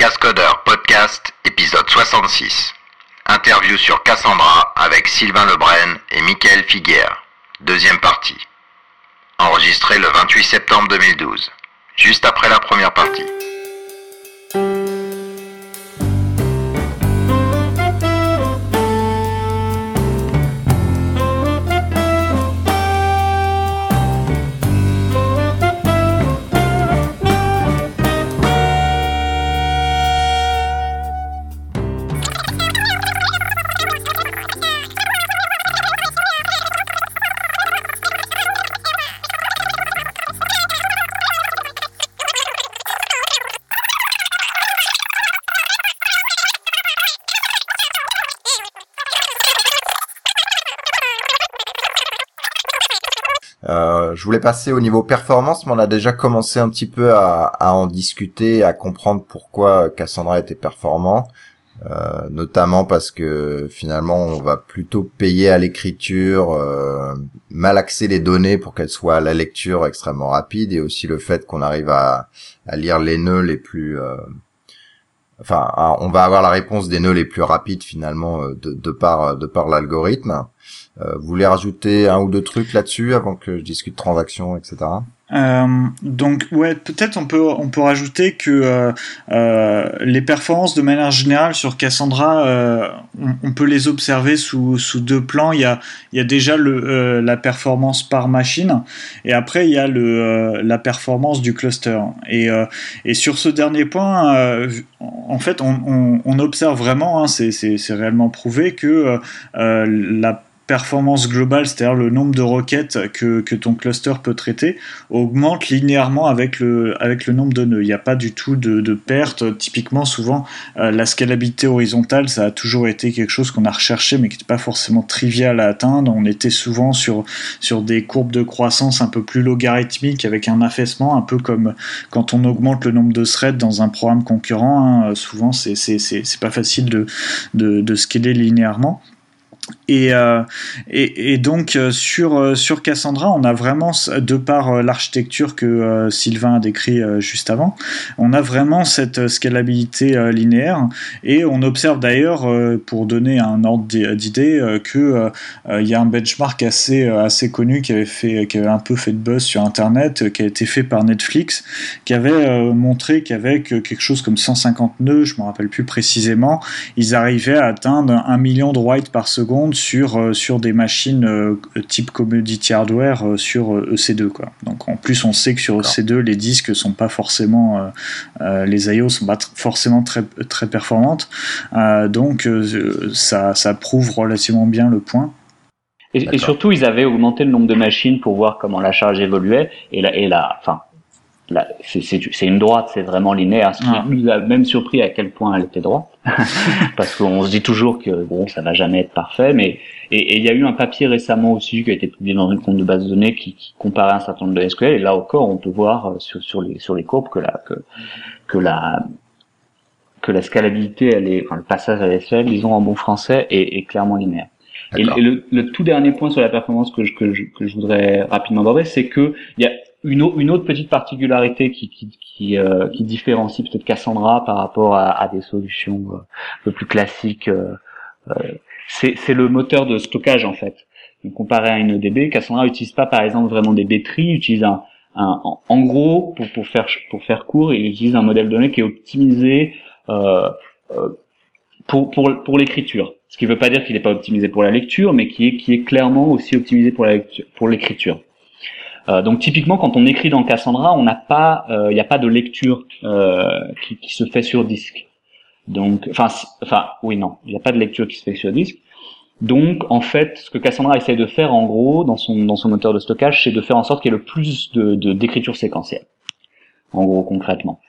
Cascodeur Podcast, épisode 66. Interview sur Cassandra avec Sylvain Lebren et Michael Figuière. Deuxième partie. Enregistré le 28 septembre 2012. Juste après la première partie. Passer au niveau performance, mais on a déjà commencé un petit peu à, en discuter, à comprendre pourquoi Cassandra était performant, euh, notamment parce que finalement on va plutôt payer à l'écriture, euh, malaxer les données pour qu'elles soient à la lecture extrêmement rapide, et aussi le fait qu'on arrive à, à lire les nœuds les plus euh, enfin, on va avoir la réponse des nœuds les plus rapides finalement euh, de, de par de par l'algorithme. Euh, vous voulez rajouter un ou deux trucs là-dessus avant que je discute transactions, etc. Euh, donc ouais, peut-être on peut on peut rajouter que euh, euh, les performances de manière générale sur Cassandra, on, peut les observer sous, sous deux plans. Il y a il y a déjà le la performance par machine et après il y a le la performance du cluster. Et et sur ce dernier point, en fait on, observe vraiment, hein, c'est réellement prouvé que la performance globale, c'est-à-dire le nombre de requêtes que, ton cluster peut traiter, augmente linéairement avec le, nombre de nœuds. Il n'y a pas du tout de, perte. Typiquement, souvent, euh, la scalabilité horizontale, ça a toujours été quelque chose qu'on a recherché, mais qui n'était pas forcément trivial à atteindre. On était souvent sur, sur des courbes de croissance un peu plus logarithmiques, avec un affaissement, un peu comme quand on augmente le nombre de threads dans un programme concurrent. Hein. Souvent, c'est pas facile de, de, de scaler linéairement. Et, euh, et, donc euh, sur, euh, sur Cassandra, on a vraiment, de par l'architecture que Sylvain a décrit juste avant, on a vraiment cette scalabilité linéaire. Et on observe d'ailleurs, pour donner un ordre d'idée, que il y a un benchmark assez, assez connu qui avait, fait, qui avait un peu fait de buzz sur Internet, qui a été fait par Netflix, qui avait montré qu'avec quelque chose comme 150 nœuds, je me rappelle plus précisément, ils arrivaient à atteindre un million de writes par seconde sur, euh, sur des machines euh, type commodity hardware euh, sur EC2. Quoi. Donc en plus, on sait que sur EC2, les disques sont pas forcément, les IO sont pas forcément très, très performantes. donc ça, ça prouve relativement bien le point. Et, et, surtout, ils avaient augmenté le nombre de machines pour voir comment la charge évoluait. Et la, et la, enfin, c'est une droite, c'est vraiment linéaire. Ce qui ah. nous a même surpris à quel point elle était droite, parce qu'on se dit toujours que bon, ça va jamais être parfait. Mais et il y a eu un papier récemment aussi qui a été publié dans une compte de base de données qui, qui, comparait un certain nombre de SQL. Et là encore, on peut voir euh, sur, sur les sur les courbes que la que, que la que la scalabilité, elle est, enfin, le passage à l'SQL, disons en bon français, est, est clairement linéaire. Et, le, le, tout dernier point sur la performance que je, que je, que je voudrais rapidement aborder, c'est que il y a une, autre petite particularité euh, qui différencie peut-être Cassandra par rapport à, des solutions euh, un peu plus classiques, euh, c'est le moteur de stockage en fait. Donc, comparé à une EDB, Cassandra n'utilise pas par exemple vraiment des B-trees, utilise un, un, en gros pour, pour faire pour faire court, il utilise un modèle de données qui est optimisé pour pour, pour l'écriture. Ce qui ne veut pas dire qu'il n'est pas optimisé pour la lecture, mais qui est qui est clairement aussi optimisé pour la pour l'écriture. Euh, donc typiquement, quand on écrit dans Cassandra, on n'a pas, il euh, n'y a pas de lecture euh, qui, qui, se fait sur disque. Donc, enfin, enfin, oui, non, il n'y a pas de lecture qui se fait sur disque. Donc, en fait, ce que Cassandra essaie de faire, en gros, dans son dans son moteur de stockage, c'est de faire en sorte qu'il y ait le plus de d'écriture séquentielle. En gros, concrètement.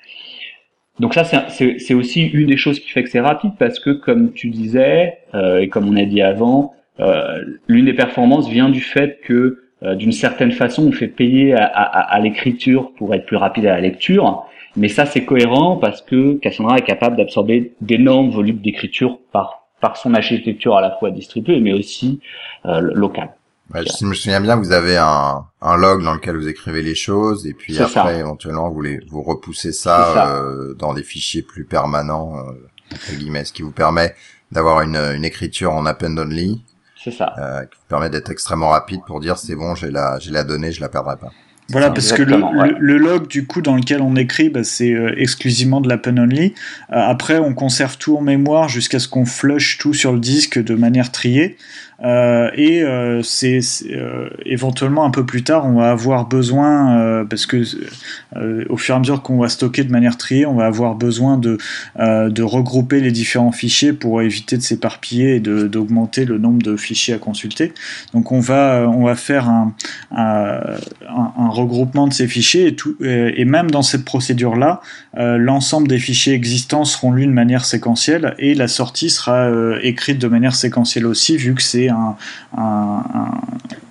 Donc ça, c'est aussi une des choses qui fait que c'est rapide parce que, comme tu disais euh, et comme on a dit avant, euh, l'une des performances vient du fait que euh, d'une certaine façon, on fait payer à, à, à l'écriture pour être plus rapide à la lecture. Mais ça, c'est cohérent parce que Cassandra est capable d'absorber d'énormes volumes d'écriture par, par son architecture à la fois distribuée, mais aussi euh, locale. je me souviens bien, vous avez un, un log dans lequel vous écrivez les choses et puis après éventuellement vous les vous repoussez ça, Euh, dans des fichiers plus permanents euh, entre guillemets, ce qui vous permet d'avoir une, une écriture en append only. C'est ça. Euh, qui vous permet d'être extrêmement rapide pour dire c'est bon, j'ai la j'ai la donnée, je la perdrai pas. Voilà, parce que le, le, log du coup dans lequel on écrit, bah, c'est euh, exclusivement de l'append only. Euh, après, on conserve tout en mémoire jusqu'à ce qu'on flush tout sur le disque de manière triée. Euh, et euh, c'est euh, éventuellement un peu plus tard, on va avoir besoin, parce que au fur et à mesure qu'on va stocker de manière triée, on va avoir besoin de, de regrouper les différents fichiers pour éviter de s'éparpiller et d'augmenter le nombre de fichiers à consulter. Donc on va, on va faire un, un, un regroupement de ces fichiers et, tout, et même dans cette procédure-là, l'ensemble des fichiers existants seront lus de manière séquentielle et la sortie sera écrite de manière séquentielle aussi, vu que c'est un, un,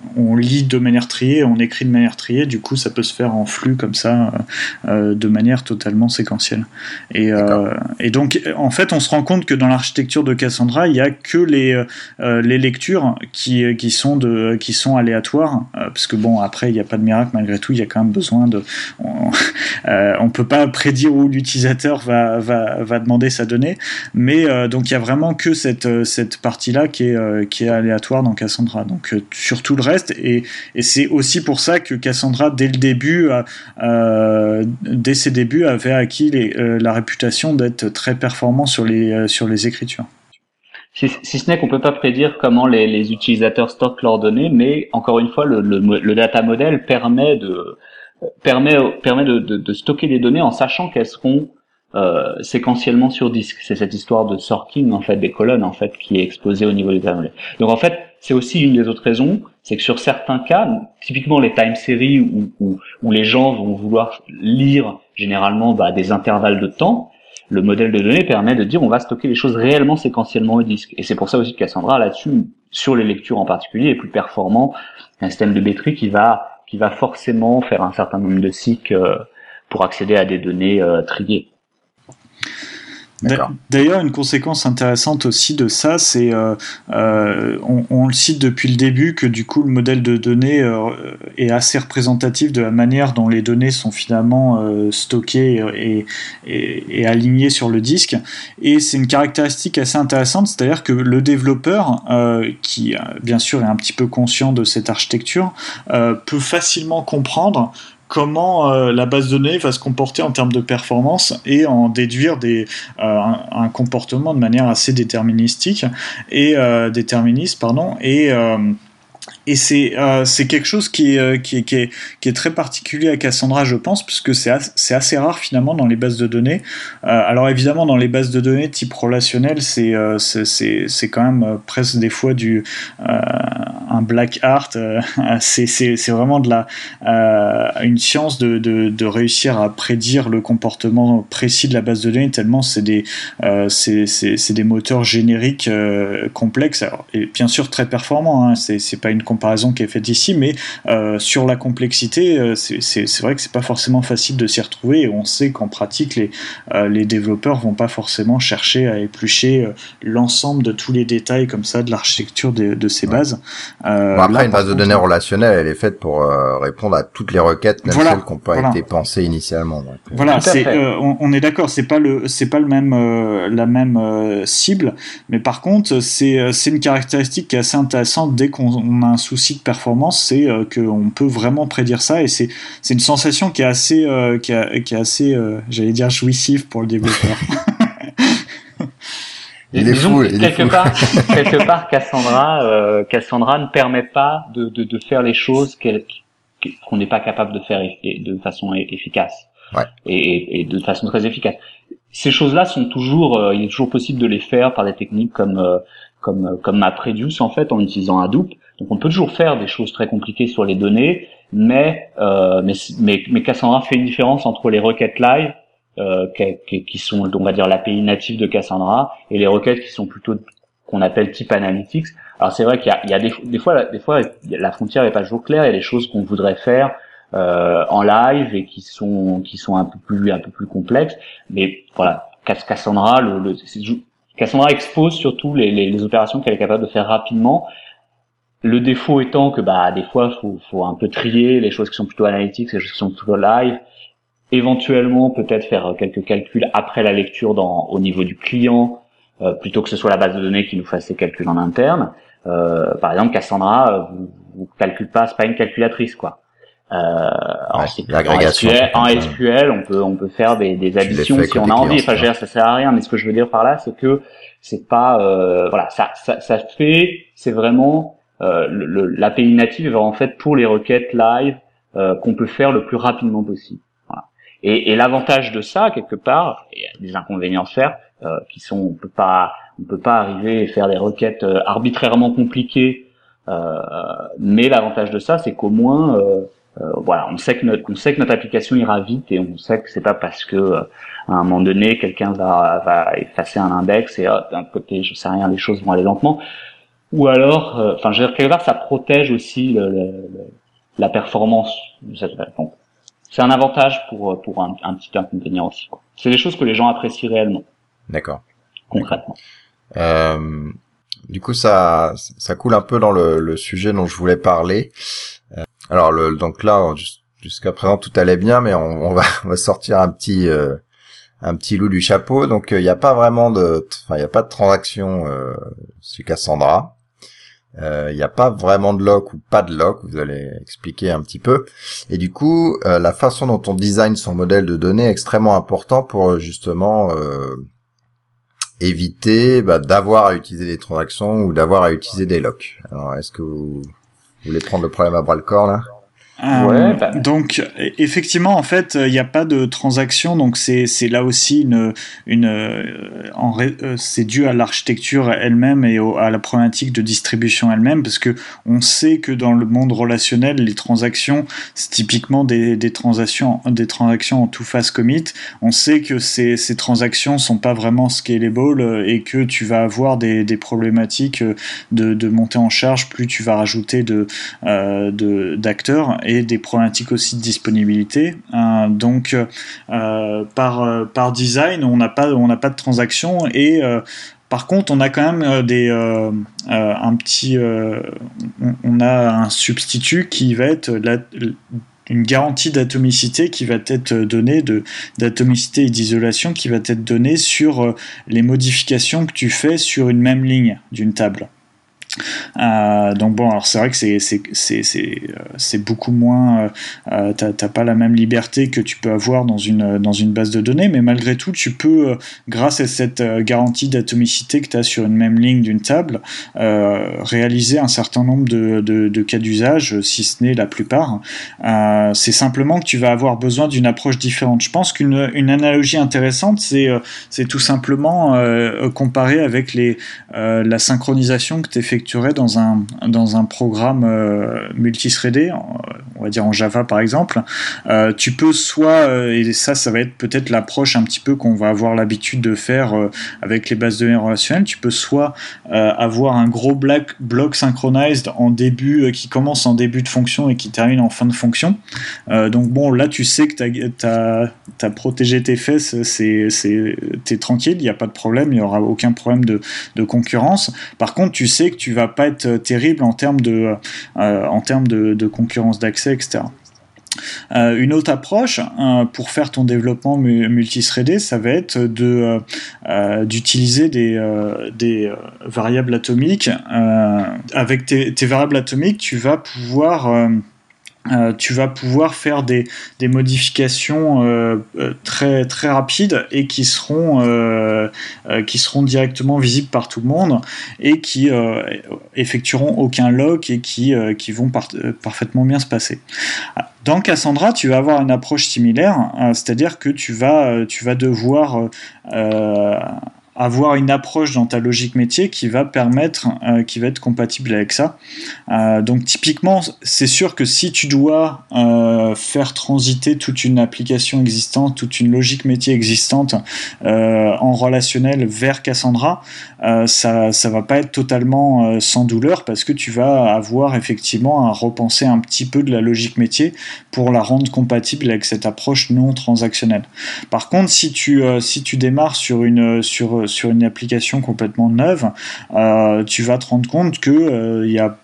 un on lit de manière triée, on écrit de manière triée, du coup ça peut se faire en flux comme ça, euh, de manière totalement séquentielle. Et, euh, et, donc en fait on se rend compte que dans l'architecture de Cassandra, il n'y a que les, euh, les lectures qui, qui, sont de, qui sont aléatoires, parce que bon après il n'y a pas de miracle malgré tout, il y a quand même besoin de... On ne peut pas prédire où l'utilisateur va, va, va, demander sa donnée, mais donc il y a vraiment que cette, cette partie-là qui est, qui est aléatoire dans Cassandra. Donc euh, sur tout le reste, et, c'est aussi pour ça que Cassandra, dès le début, euh, dès ses débuts, avait acquis euh, la réputation d'être très performant sur les, sur les écritures. Si, ce n'est qu'on peut pas prédire comment les, utilisateurs stockent leurs données, mais encore une fois, le, data model permet de permet permet de, stocker des données en sachant qu'elles seront euh, séquentiellement sur disque. C'est cette histoire de sorting en fait des colonnes en fait qui est exposée au niveau du terminal. Donc en fait, c'est aussi une des autres raisons, c'est que sur certains cas, typiquement les time series où, où, où, les gens vont vouloir lire généralement bah, des intervalles de temps, le modèle de données permet de dire on va stocker les choses réellement séquentiellement au disque. Et c'est pour ça aussi que Cassandra là-dessus, sur les lectures en particulier, est plus performant qu'un système de Bétri qui va qui va forcément faire un certain nombre de cycles euh, pour accéder à des données euh, triées. D'ailleurs, une conséquence intéressante aussi de ça, c'est, euh, euh, on, le cite depuis le début, que du coup le modèle de données euh, est assez représentatif de la manière dont les données sont finalement stockées et, et, alignées sur le disque. Et c'est une caractéristique assez intéressante, c'est-à-dire que le développeur, qui bien sûr est un petit peu conscient de cette architecture, peut facilement comprendre comment euh, la base de données va se comporter en termes de performance et en déduire euh, un, comportement de manière assez déterministique et euh, déterministe pardon et et c'est euh, c'est quelque chose qui est, euh, qui, est, qui, est, qui, est, très particulier à Cassandra, je pense, puisque c'est assez, rare finalement dans les bases de données. Euh, alors évidemment, dans les bases de données type relationnel, c'est c'est quand même presque des fois du un black art. c'est vraiment de la une science de, de, de, réussir à prédire le comportement précis de la base de données tellement c'est des c'est des moteurs génériques complexes et bien sûr très performants. Hein, c'est pas une comparaison qui est faite ici, mais euh, sur la complexité, euh, c'est vrai que c'est pas forcément facile de s'y retrouver et on sait qu'en pratique, les, euh, les développeurs vont pas forcément chercher à éplucher l'ensemble de tous les détails comme ça de l'architecture de, de, ces bases. après, une base de données relationnelle, elle est faite pour répondre à toutes les requêtes, même celles qui n'ont pas été pensées initialement. voilà, c'est, on, on, est d'accord, c'est pas le, c'est pas le même, la même cible, mais par contre, c'est, c'est une caractéristique qui est assez intéressante dès qu'on a un souci de performance, c'est euh, qu'on peut vraiment prédire ça et c'est une sensation qui est assez, euh, qui, qui, est assez, euh, j'allais dire jouissive pour le développeur. Il est fou, quelque part, quelque part, Cassandra, Cassandra ne permet pas de, de, de faire les choses qu'on n'est pas capable de faire de façon efficace. Ouais. Et, et, de façon très efficace. Ces choses-là sont toujours, il est toujours possible de les faire par des techniques comme comme comme MapReduce en fait en utilisant Hadoop. Donc on peut toujours faire des choses très compliquées sur les données, mais euh, mais, mais, mais Cassandra fait une différence entre les requêtes live euh, qui, qui, sont on va dire l'API native de Cassandra et les requêtes qui sont plutôt qu'on appelle type analytics. Alors c'est vrai qu'il y a, il y a des, des, fois des fois la frontière est pas toujours claire, il y a des choses qu'on voudrait faire euh, en live et qui sont qui sont un peu plus un peu plus complexes, mais voilà Cassandra le, Cassandra expose surtout les, opérations qu'elle est capable de faire rapidement le défaut étant que bah des fois faut faut un peu trier les choses qui sont plutôt analytiques, les choses qui sont plutôt live. Éventuellement peut-être faire quelques calculs après la lecture dans au niveau du client euh, plutôt que ce soit la base de données qui nous fasse ces calculs en interne. Euh, par exemple, Cassandra, euh, vous, vous calcule pas, c'est pas une calculatrice quoi. Euh, en, SQL, en, SQL, on peut on peut faire des, des additions si on a envie. Enfin, ça sert à rien. Mais ce que je veux dire par là, c'est que c'est pas euh, voilà, ça, ça ça fait, c'est vraiment euh, l'API native en fait pour les requêtes live euh, qu'on peut faire le plus rapidement possible. Voilà. Et, et l'avantage de ça quelque part, il y a des inconvénients à faire, euh, qui sont on peut pas on peut pas arriver et faire des requêtes euh, arbitrairement compliquées, mais l'avantage de ça, c'est qu'au moins euh, voilà, on sait que notre, on sait que notre application ira vite et on sait que c'est pas parce que euh, à un moment donné quelqu'un va, va effacer un index et d'un côté, je sais rien, les choses vont aller lentement. Ou alors, euh, enfin, je veux dire, quelque part, ça protège aussi le, le, la performance de cette donc, C'est un avantage pour pour un, un petit inconvénient aussi. C'est des choses que les gens apprécient réellement. D'accord. Concrètement. Euh, du coup, ça ça coule un peu dans le, le sujet dont je voulais parler. Alors le, donc là, jusqu'à présent tout allait bien, mais on, va, sortir un petit euh, un petit loup du chapeau. Donc euh, il n'y a pas vraiment de, enfin il a pas de transaction euh, sur Cassandra. Il n'y a pas vraiment de lock ou pas de lock, vous allez expliquer un petit peu. Et du coup, la façon dont on design son modèle de données est extrêmement important pour justement éviter bah, d'avoir à utiliser des transactions ou d'avoir à utiliser des locks. Alors, est-ce que vous vous voulez prendre le problème à bras le corps là? Ouais, bah. Donc effectivement, en fait, il n'y a pas de transaction, donc c'est c'est là aussi une une euh, euh, c'est dû à l'architecture elle-même et à la problématique de distribution elle-même, parce que on sait que dans le monde relationnel, les transactions, c'est typiquement des, des transactions des transactions en two phase commit. On sait que ces ces transactions sont pas vraiment scalable et que tu vas avoir des des problématiques de de montée en charge plus tu vas rajouter de de d'acteurs et des problématiques aussi de disponibilité. Euh, donc euh, par, par design, on n'a pas, de transaction et par contre, on a quand même des, un petit, substitut qui va être une garantie d'atomicité qui va être donnée, d'atomicité et d'isolation qui va être donnée sur les modifications que tu fais sur une même ligne d'une table. Euh, donc bon, alors c'est vrai que c'est c'est euh, beaucoup moins. Euh, t'as pas la même liberté que tu peux avoir dans une dans une base de données, mais malgré tout, tu peux, grâce à cette garantie d'atomicité que tu as sur une même ligne d'une table, réaliser un certain nombre de de, de cas d'usage, si ce n'est la plupart. c'est simplement que tu vas avoir besoin d'une approche différente. Je pense qu'une une analogie intéressante, c'est c'est tout simplement comparer avec les la synchronisation que tu effectues dans un, dans un programme euh, multithreadé, on va dire en Java par exemple, euh, tu peux soit, euh, et ça, ça va être peut-être l'approche un petit peu qu'on va avoir l'habitude de faire avec les bases de données relationnelles, tu peux soit avoir un gros bloc, bloc synchronized en début, qui commence en début de fonction et qui termine en fin de fonction. donc bon, là tu sais que tu as, protégé tes fesses, c'est es tranquille, il n'y a pas de problème, il n'y aura aucun problème de, de concurrence. Par contre, tu sais que tu va pas être terrible en termes de, euh, en termes de, concurrence d'accès, etc. Euh, une autre approche euh, pour faire ton développement multithreadé, ça va être de d'utiliser des, des variables atomiques. avec tes, variables atomiques, tu vas pouvoir euh, tu vas pouvoir faire des, modifications euh, euh, très rapides et qui seront directement visibles par tout le monde et qui effectueront aucun lock et qui vont parfaitement bien se passer. Dans Cassandra, tu vas avoir une approche similaire, c'est-à-dire que tu vas devoir avoir une approche dans ta logique métier qui va permettre, euh, qui va être compatible avec ça. Euh, donc typiquement, c'est sûr que si tu dois euh, faire transiter toute une application existante, toute une logique métier existante en relationnel vers Cassandra, ça ça va pas être totalement sans douleur parce que tu vas avoir effectivement à repenser un petit peu de la logique métier pour la rendre compatible avec cette approche non transactionnelle. Par contre, si tu si tu démarres sur une sur une application complètement neuve, euh, tu vas te rendre compte que il euh, y a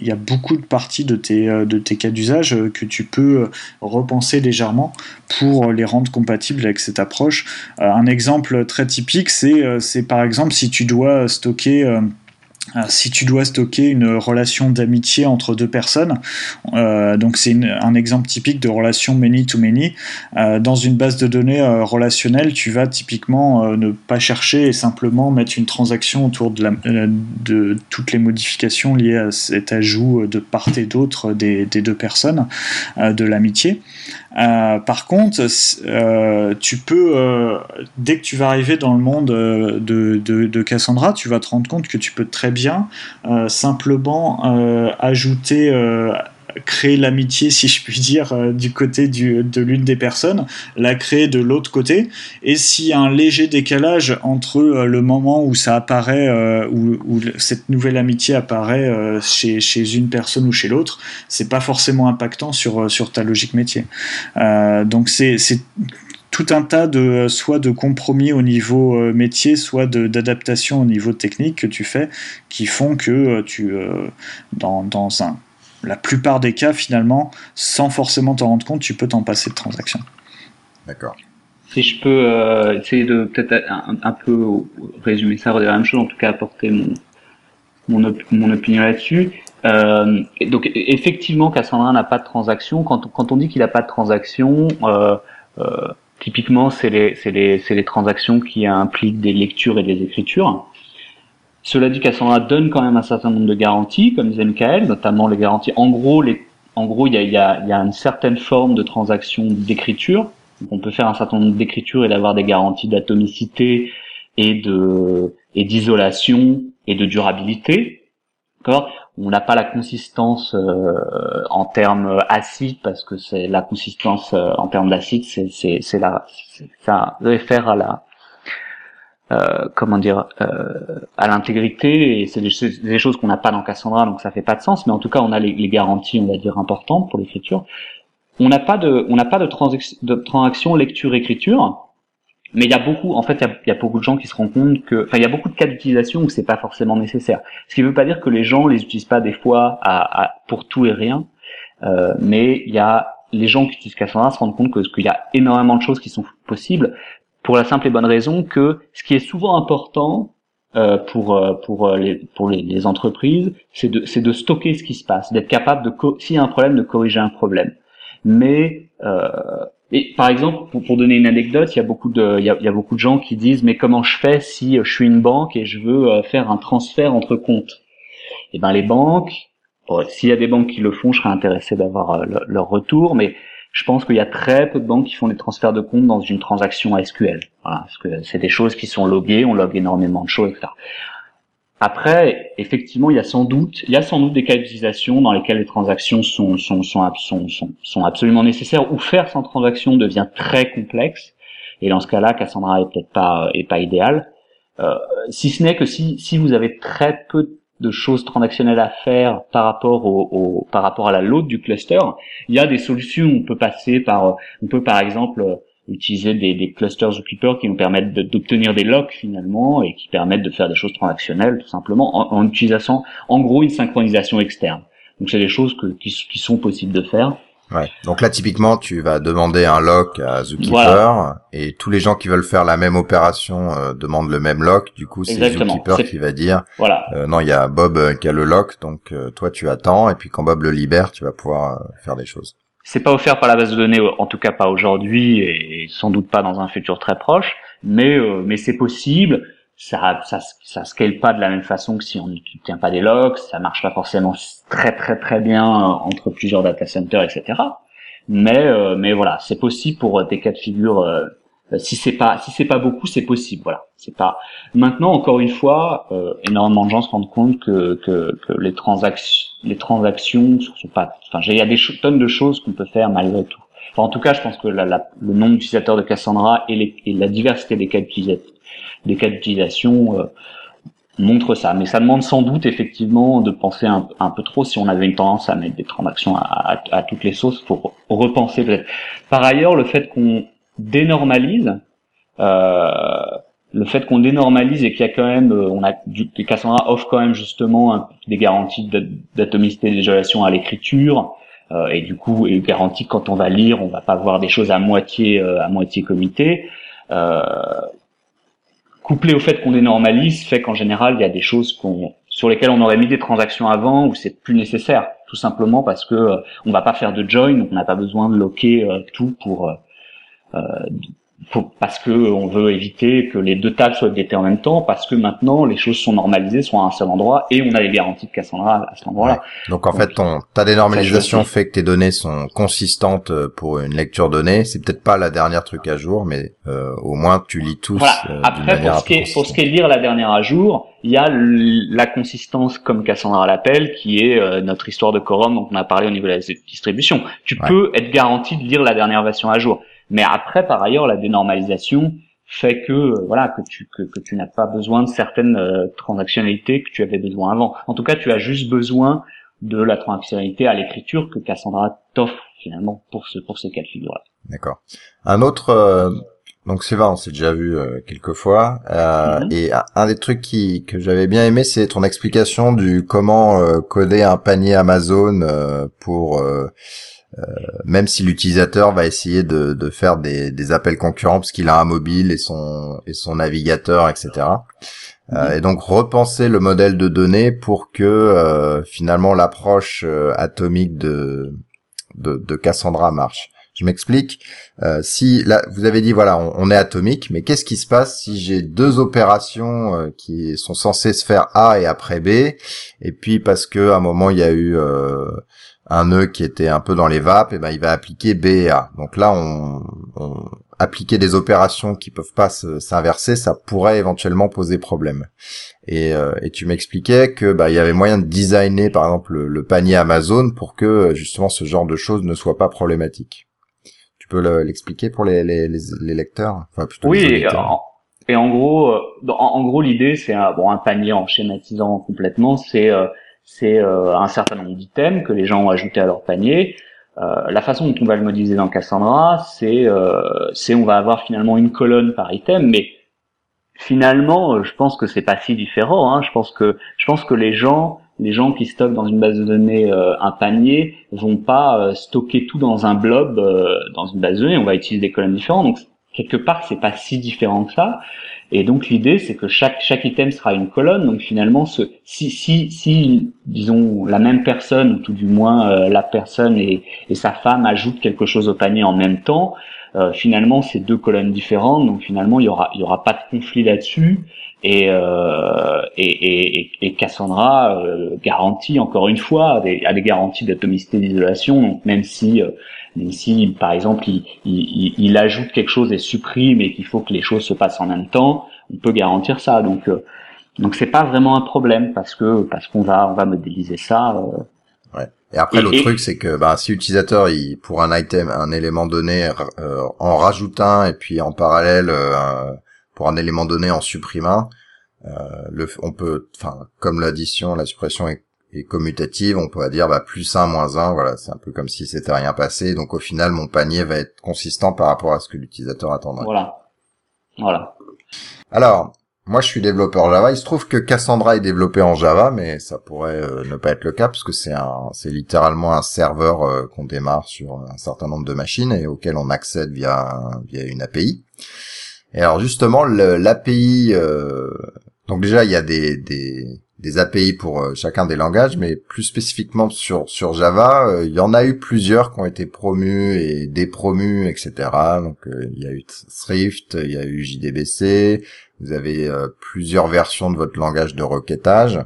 il y a beaucoup de parties de tes, tes cas d'usage que tu peux repenser légèrement pour les rendre compatibles avec cette approche. un exemple très typique, c'est, par exemple si tu dois stocker euh, si tu dois stocker une relation d'amitié entre deux personnes, euh, donc c'est un exemple typique de relation many to many. Euh, dans une base de données relationnelle, tu vas typiquement ne pas chercher et simplement mettre une transaction autour de, toutes les modifications liées à cet ajout de part et d'autre des, deux personnes de l'amitié. Euh, par contre, euh, tu peux, euh, dès que tu vas arriver dans le monde de, Cassandra, tu vas te rendre compte que tu peux très bien simplement ajouter créer l'amitié, si je puis dire, euh, du côté de l'une des personnes, la créer de l'autre côté. Et s'il y a un léger décalage entre euh, le moment où ça apparaît, euh, où, cette nouvelle amitié apparaît chez, chez, une personne ou chez l'autre, c'est pas forcément impactant sur, sur ta logique métier. donc c'est tout un tas de soit de compromis au niveau métier, soit d'adaptation au niveau technique que tu fais, qui font que tu dans, dans un la plupart des cas, finalement, sans forcément t'en rendre compte, tu peux t'en passer de transaction. D'accord. Si je peux euh, essayer de peut-être un, peu résumer ça, redire la même chose, en tout cas apporter mon, mon, mon opinion là-dessus. Euh, donc effectivement, Cassandra n'a pas de transaction. Quand, quand on dit qu'il n'a pas de transaction, euh, euh, typiquement, c'est les, les, les transactions qui impliquent des lectures et des écritures. Cela dit, Cassandra donne quand même un certain nombre de garanties, comme disait Michael, notamment les garanties. En gros, les, en gros, il y a, y, a, y a, une certaine forme de transaction d'écriture. on peut faire un certain nombre d'écritures et d'avoir des garanties d'atomicité et de et d'isolation et de durabilité. D'accord? On n'a pas la consistance euh, en termes acides parce que c'est la consistance euh, en termes d'acide, c'est c'est la ça réfère à la euh, comment dire euh, à l'intégrité et c'est des, choses qu'on n'a pas dans Cassandra donc ça fait pas de sens mais en tout cas on a les, garanties on va dire importantes pour l'écriture. On n'a pas de on n'a pas de, transaction lecture écriture mais il y a beaucoup en fait il y a, beaucoup de gens qui se rendent compte que enfin il y a beaucoup de cas d'utilisation où c'est pas forcément nécessaire. Ce qui veut pas dire que les gens les utilisent pas des fois à, pour tout et rien euh, mais il y a les gens qui utilisent Cassandra se rendent compte que qu'il y a énormément de choses qui sont possibles pour la simple et bonne raison que ce qui est souvent important euh, pour euh, pour euh, les pour les, entreprises, c'est de c'est de stocker ce qui se passe, d'être capable de s'il y a un problème de corriger un problème. Mais et par exemple, pour, pour, donner une anecdote, il y a beaucoup de il y a, il y a, beaucoup de gens qui disent mais comment je fais si je suis une banque et je veux faire un transfert entre comptes? Eh ben les banques, s'il y a des banques qui le font, je serais intéressé d'avoir leur retour, mais je pense qu'il y a très peu de banques qui font des transferts de compte dans une transaction SQL. Voilà, parce que c'est des choses qui sont loguées, on log énormément de choses, etc. Après, effectivement, il y a sans doute, il y a sans doute des cas d'utilisation dans lesquels les transactions sont sont, sont, sont, sont, absolument nécessaires, ou faire sans transaction devient très complexe. Et dans ce cas-là, Cassandra est peut-être pas est pas idéal. Euh, si ce n'est que si si vous avez très peu de de choses transactionnelles à faire par rapport au, par rapport à la load du cluster, il y a des solutions. On peut passer par, on peut par exemple utiliser des, des clusters Zookeeper qui nous permettent d'obtenir des locks finalement et qui permettent de faire des choses transactionnelles tout simplement en, utilisant en gros une synchronisation externe. Donc c'est des choses que, qui sont possibles de faire. Ouais. Donc là, typiquement, tu vas demander un lock à Zookeeper et tous les gens qui veulent faire la même opération euh, demandent le même lock. Du coup, c'est Zookeeper qui va dire voilà. Euh, non, il y a Bob euh, qui a le lock, donc toi tu attends et puis quand Bob le libère, tu vas pouvoir faire des choses. C'est pas offert par la base de données, en tout cas pas aujourd'hui et sans doute pas dans un futur très proche, mais mais c'est possible ça, ça, ça scale pas de la même façon que si on tient pas des logs, ça marche pas forcément très très très bien euh, entre plusieurs data centers, etc. Mais euh, mais voilà, c'est possible pour des cas de figure. Euh, si c'est pas si c'est pas beaucoup, c'est possible. Voilà, c'est pas. Maintenant, encore une fois, énormément de gens se rendent compte que que, que les transactions les transactions sont pas. Enfin, il y a des tonnes de choses qu'on peut faire malgré tout. En tout cas, je pense que la, la, le nombre d'utilisateurs de Cassandra et, les, et la diversité des cas d'utilisation des euh, montrent ça. Mais ça demande sans doute effectivement de penser un, peu trop si on avait une tendance à mettre des transactions à, à, toutes les sauces pour repenser peut-être. Par ailleurs, le fait qu'on dénormalise, euh, le fait qu'on dénormalise et qu'il y a quand même, on a, que Cassandra offre quand même justement des garanties d'atomicité d'isolation à l'écriture, euh, et du coup est garantie que quand on va lire, on va pas voir des choses à moitié à moitié comité. Euh, couplé au fait qu'on dénormalise, fait qu'en général, il y a des choses qu'on sur lesquelles on aurait mis des transactions avant où c'est plus nécessaire, tout simplement parce que euh, on va pas faire de join, on n'a pas besoin de euh, tout pour parce que on veut éviter que les deux tables soient updatées en même temps, parce que maintenant les choses sont normalisées, sont à un seul endroit, et on a les garanties de Cassandra à cet endroit-là. Donc en fait, ton ta dénormalisation fait que tes données sont consistantes euh, pour une lecture donnée. C'est peut-être pas la dernière truc à jour, mais euh, au moins tu lis tous. Voilà. Euh, Après, pour ce, qui est, pour ce qui est lire la dernière à jour, il y a la consistance comme Cassandra l'appelle, qui est euh, notre histoire de quorum dont on a parlé au niveau de la distribution. Tu peux être garanti de lire la dernière version à jour. Mais après, par ailleurs, la dénormalisation fait que euh, voilà que tu que, que tu n'as pas besoin de certaines euh, transactionnalités que tu avais besoin avant. En tout cas, tu as juste besoin de la transactionnalité à l'écriture que Cassandra t'offre finalement pour ce pour ces cas de figure là. D'accord. Un autre euh, donc c'est vrai, on s'est déjà vu quelques fois mm-hmm. et un des trucs qui que j'avais bien aimé c'est ton explication du comment coder un panier Amazon pour euh, même si l'utilisateur va essayer de, de faire des, des, appels concurrents parce qu'il a un mobile et son et son navigateur, etc. Euh, mhm. et donc repenser le modèle de données pour que euh, finalement l'approche atomique de, de, de Cassandra marche. Je m'explique. Euh, si là, vous avez dit voilà, on, on est atomique, mais qu'est-ce qui se passe si j'ai deux opérations euh, qui sont censées se faire A et après B, et puis parce que à un moment il y a eu euh, un nœud qui était un peu dans les vapes, et ben il va appliquer B et A. Donc là, on, on appliquer des opérations qui peuvent pas s'inverser, ça pourrait éventuellement poser problème. Et, euh, et tu m'expliquais que bah il y avait moyen de designer par exemple le, panier Amazon pour que justement ce genre de choses ne soit pas problématique. Tu peux l'expliquer pour les, les, les, lecteurs, enfin plutôt Oui. et en gros, euh, en, gros l'idée c'est un, bon un panier en schématisant complètement, c'est euh, c'est euh, un certain nombre d'items que les gens ont ajoutés à leur panier. Euh, la façon dont on va le modéliser dans Cassandra, c'est euh, on va avoir finalement une colonne par item, mais finalement, je pense que c'est pas si différent. Hein. Je pense que les gens qui stockent dans une base de données un panier vont pas stocker tout dans un blob dans une base de données. On va utiliser des colonnes différentes. Donc quelque part, c'est pas si différent que ça. Et donc l'idée, c'est que chaque chaque item sera une colonne. Donc finalement, ce, si si si disons la même personne ou tout du moins euh, la personne et, et sa femme ajoutent quelque chose au panier en même temps, euh, finalement c'est deux colonnes différentes. Donc finalement il y aura il y aura pas de conflit là-dessus. Et, euh, et, et, et, Cassandra euh, garantit encore une fois a des, garanties d'atomicité d'isolation. Donc même si mais si, par exemple, il, il, il, ajoute quelque chose et supprime et qu'il faut que les choses se passent en même temps, on peut garantir ça. Donc, euh, donc c'est pas vraiment un problème parce que parce qu'on va on va modéliser ça. Euh. Ouais. Et après le truc c'est que bah, si l'utilisateur il pour un item un élément donné euh, en rajoute un et puis en parallèle euh, pour un élément donné en supprime un, le on peut enfin comme l'addition la suppression est et commutative, on pourrait dire bah, plus 1, moins 1, voilà, c'est un peu comme si c'était rien passé, donc au final mon panier va être consistant par rapport à ce que l'utilisateur attendrait. Voilà. Voilà. Alors, moi je suis développeur Java, il se trouve que Cassandra est développé en Java, mais ça pourrait euh, ne pas être le cas parce que c'est un c'est littéralement un serveur euh, qu'on démarre sur un certain nombre de machines et auquel on accède via via une API. Et alors justement l'API euh, donc déjà il y a des, des des API pour euh, chacun des langages, mais plus spécifiquement sur sur Java, euh, il y en a eu plusieurs qui ont été promus et dépromus, etc. Donc euh, il y a eu Thrift, il y a eu JDBC, vous avez plusieurs versions de votre langage de requêtage.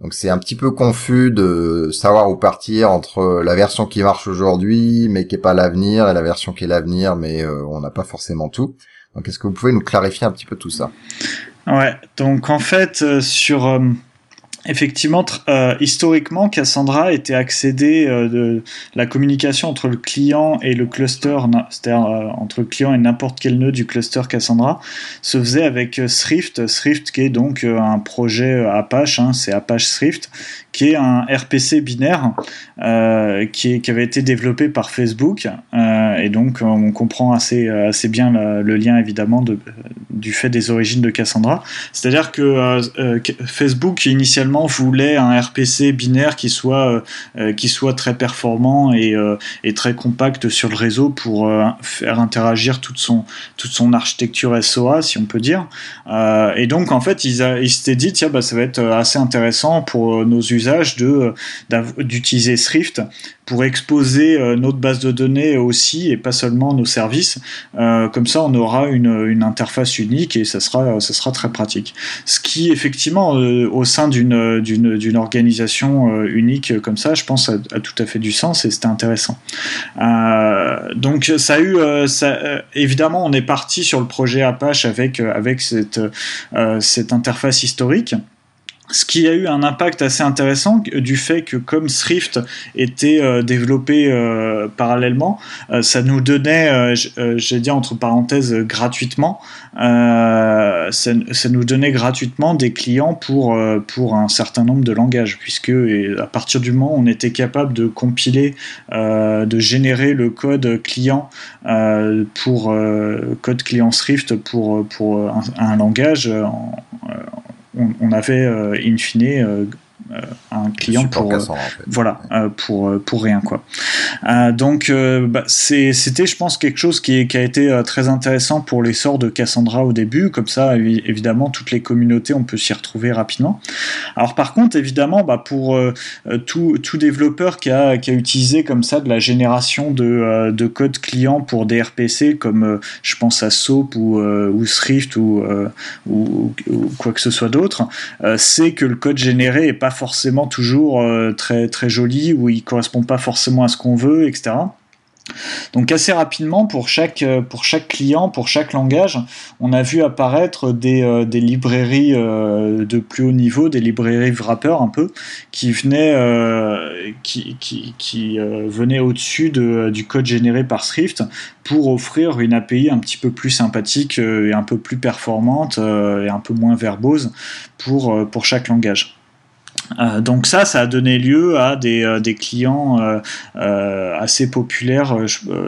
Donc c'est un petit peu confus de savoir où partir entre la version qui marche aujourd'hui mais qui est pas l'avenir et la version qui est l'avenir mais on n'a pas forcément tout. Donc est-ce que vous pouvez nous clarifier un petit peu tout ça? Ouais, donc en fait sur Effectivement, euh, historiquement, Cassandra était accédé euh, de la communication entre le client et le cluster, c'est-à-dire euh, entre le client et n'importe quel nœud du cluster Cassandra, se faisait avec Thrift. Thrift qui est donc un projet Apache, hein, c'est Apache Thrift, qui est un RPC binaire euh, qui, avait été développé par Facebook. Euh, et donc, on comprend assez, assez bien le, lien, évidemment, de, du fait des origines de Cassandra. C'est-à-dire que euh, Facebook, initialement, voulait un RPC binaire qui soit, qui soit très performant et, très compact sur le réseau pour faire interagir toute son, toute son architecture SOA, si on peut dire. et donc, en fait, ils, ils s'étaient dit, tiens, bah, ça va être assez intéressant pour nos usagers usage de euh, d'utiliser Thrift pour exposer euh, notre base de données aussi et pas seulement nos services. Euh, comme ça, on aura une, une, interface et ça sera, ça sera très pratique. Ce qui, effectivement, au sein d'une, d'une, organisation unique comme ça, je pense, a, tout à fait du sens et c'était intéressant. donc, ça a eu, ça, évidemment, on est parti sur le projet Apache avec, avec cette, cette interface historique ce qui a eu un impact assez intéressant du fait que comme Thrift était euh, développé euh, parallèlement, euh, ça nous donnait, j'ai dit entre parenthèses gratuitement, ça, nous donnait gratuitement des clients pour, pour un certain nombre de langages, puisque à partir du moment où on était capable de compiler, de générer le code client pour code client Thrift pour, pour un, langage on, avait euh, in fine euh, un client pour voilà pour pour rien quoi. Donc bah, c'était je pense quelque chose qui, qui a été très intéressant pour l'essor de Cassandra au début. Comme ça évidemment toutes les communautés on peut s'y retrouver rapidement. Alors par contre évidemment bah, pour tout, tout, développeur qui a, qui a utilisé comme ça de la génération de, de code client pour des RPC comme je pense à SOAP ou, ou Thrift ou, ou, ou, quoi que ce soit d'autre c'est que le code généré est pas forcément toujours euh, très, très joli, ou il correspond pas forcément à ce qu'on veut, etc. Donc assez rapidement, pour chaque, euh, pour chaque client, pour chaque langage, on a vu apparaître des, euh, des librairies de plus haut niveau, des librairies wrapper un peu, qui venaient, qui, qui, au-dessus de, du code généré par Thrift pour offrir une API un petit peu plus sympathique et un peu plus performante et un peu moins verbose pour, pour chaque langage. Euh, donc ça, ça a donné lieu à des, euh, clients euh, assez populaires.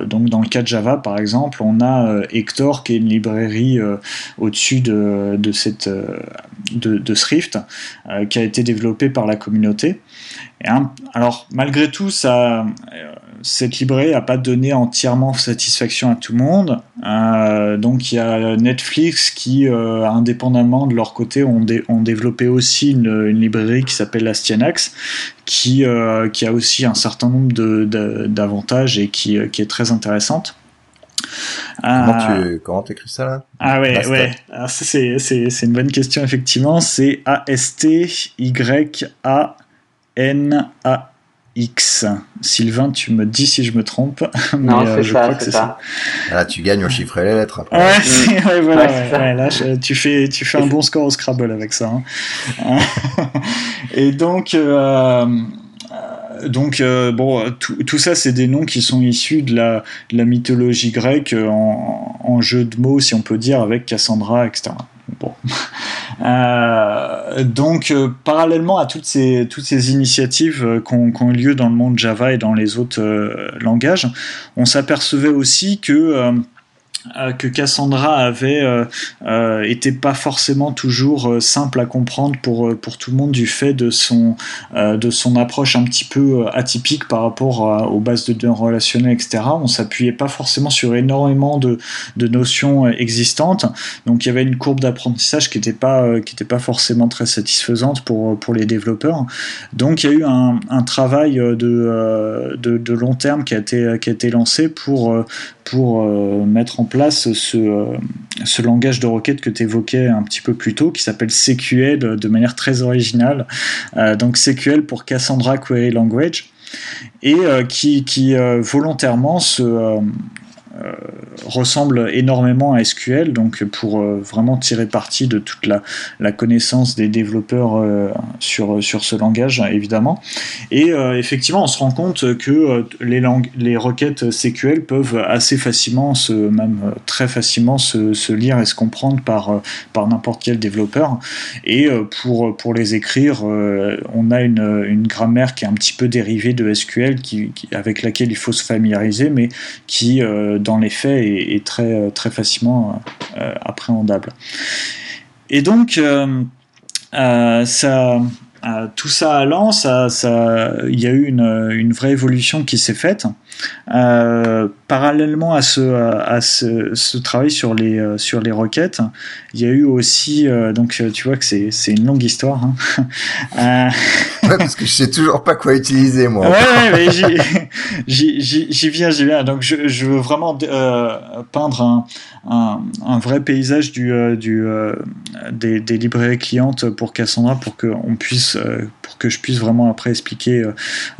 donc dans le cas de Java, par exemple, on a Hector, qui est une librairie au-dessus de, de, cette, de, Thrift, qui a été développée par la communauté. Alors malgré tout, ça, cette librairie n'a pas donné entièrement satisfaction à tout le monde. Euh, donc il y a Netflix qui, euh, indépendamment de leur côté, ont, développé aussi une, librairie qui s'appelle Astianax, qui, euh, qui a aussi un certain nombre d'avantages et qui, qui, est très intéressante. Comment tu écris ça là? Ah ouais, ouais. c'est une bonne question effectivement. C'est A-S-T-Y-A-N-A. X. Sylvain, tu me dis si je me trompe. non, euh, c'est ça, c'est ça. Là, tu gagnes au chiffre et les lettres. Après. Ouais, voilà, là, tu fais, tu fais un bon score au Scrabble avec ça. Hein. et donc, euh, donc euh, bon, tout, tout ça, c'est des noms qui sont issus de la, de la mythologie grecque en, en, jeu de mots, si on peut dire, avec Cassandra, etc. Bon. Euh, donc, euh, parallèlement à toutes ces, toutes ces initiatives euh, qui ont, eu lieu dans le monde Java et dans les autres langages, on s'apercevait aussi que euh, que Cassandra avait euh, euh, était pas forcément toujours euh, simple à comprendre pour pour tout le monde du fait de son de son approche un petit peu atypique par rapport aux bases de données relationnelles etc on s'appuyait pas forcément sur énormément de, de notions existantes. Donc il y avait une courbe d'apprentissage qui était pas pas forcément très satisfaisante pour pour les développeurs. Donc il y a eu un, un travail de, de, de long terme qui a été qui a été lancé pour pour mettre en place ce, euh, ce langage de requête que tu évoquais un petit peu plus tôt, qui s'appelle CQL de manière très originale. Euh, donc CQL pour Cassandra Query Language, et euh, qui volontairement se ressemble énormément à SQL, donc pour vraiment tirer parti de toute la, connaissance des développeurs sur, sur ce langage, évidemment. Et effectivement, on se rend compte que les, langues, les requêtes SQL peuvent assez facilement, se, même très facilement, se, lire et se comprendre par, par n'importe quel développeur. Et pour, pour les écrire, on a une, une grammaire qui est un petit peu dérivée de SQL, qui, avec laquelle il faut se familiariser, mais qui, euh, dans les faits, est, très, très facilement euh, appréhendable. Et donc, euh, ça, tout ça allant, ça, ça, il y a eu une, une vraie évolution qui s'est faite. Euh, parallèlement à ce, à ce, ce, travail sur les, euh, sur les requêtes, il y a eu aussi, euh, donc tu vois que c'est, une longue histoire. Hein. ouais, parce que je sais toujours pas quoi utiliser moi. Ouais, ouais j'y, j'y, viens, j'y viens. Donc je, veux vraiment peindre un, vrai paysage du, du, des, librairies clientes pour Cassandra pour que on puisse, pour que je puisse vraiment après expliquer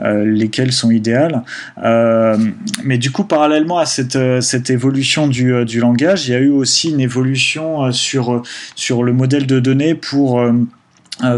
lesquelles sont idéales. Euh, mais du coup, parallèlement à cette, euh, évolution du, euh, langage, il y a eu aussi une évolution sur, le modèle de données pour euh,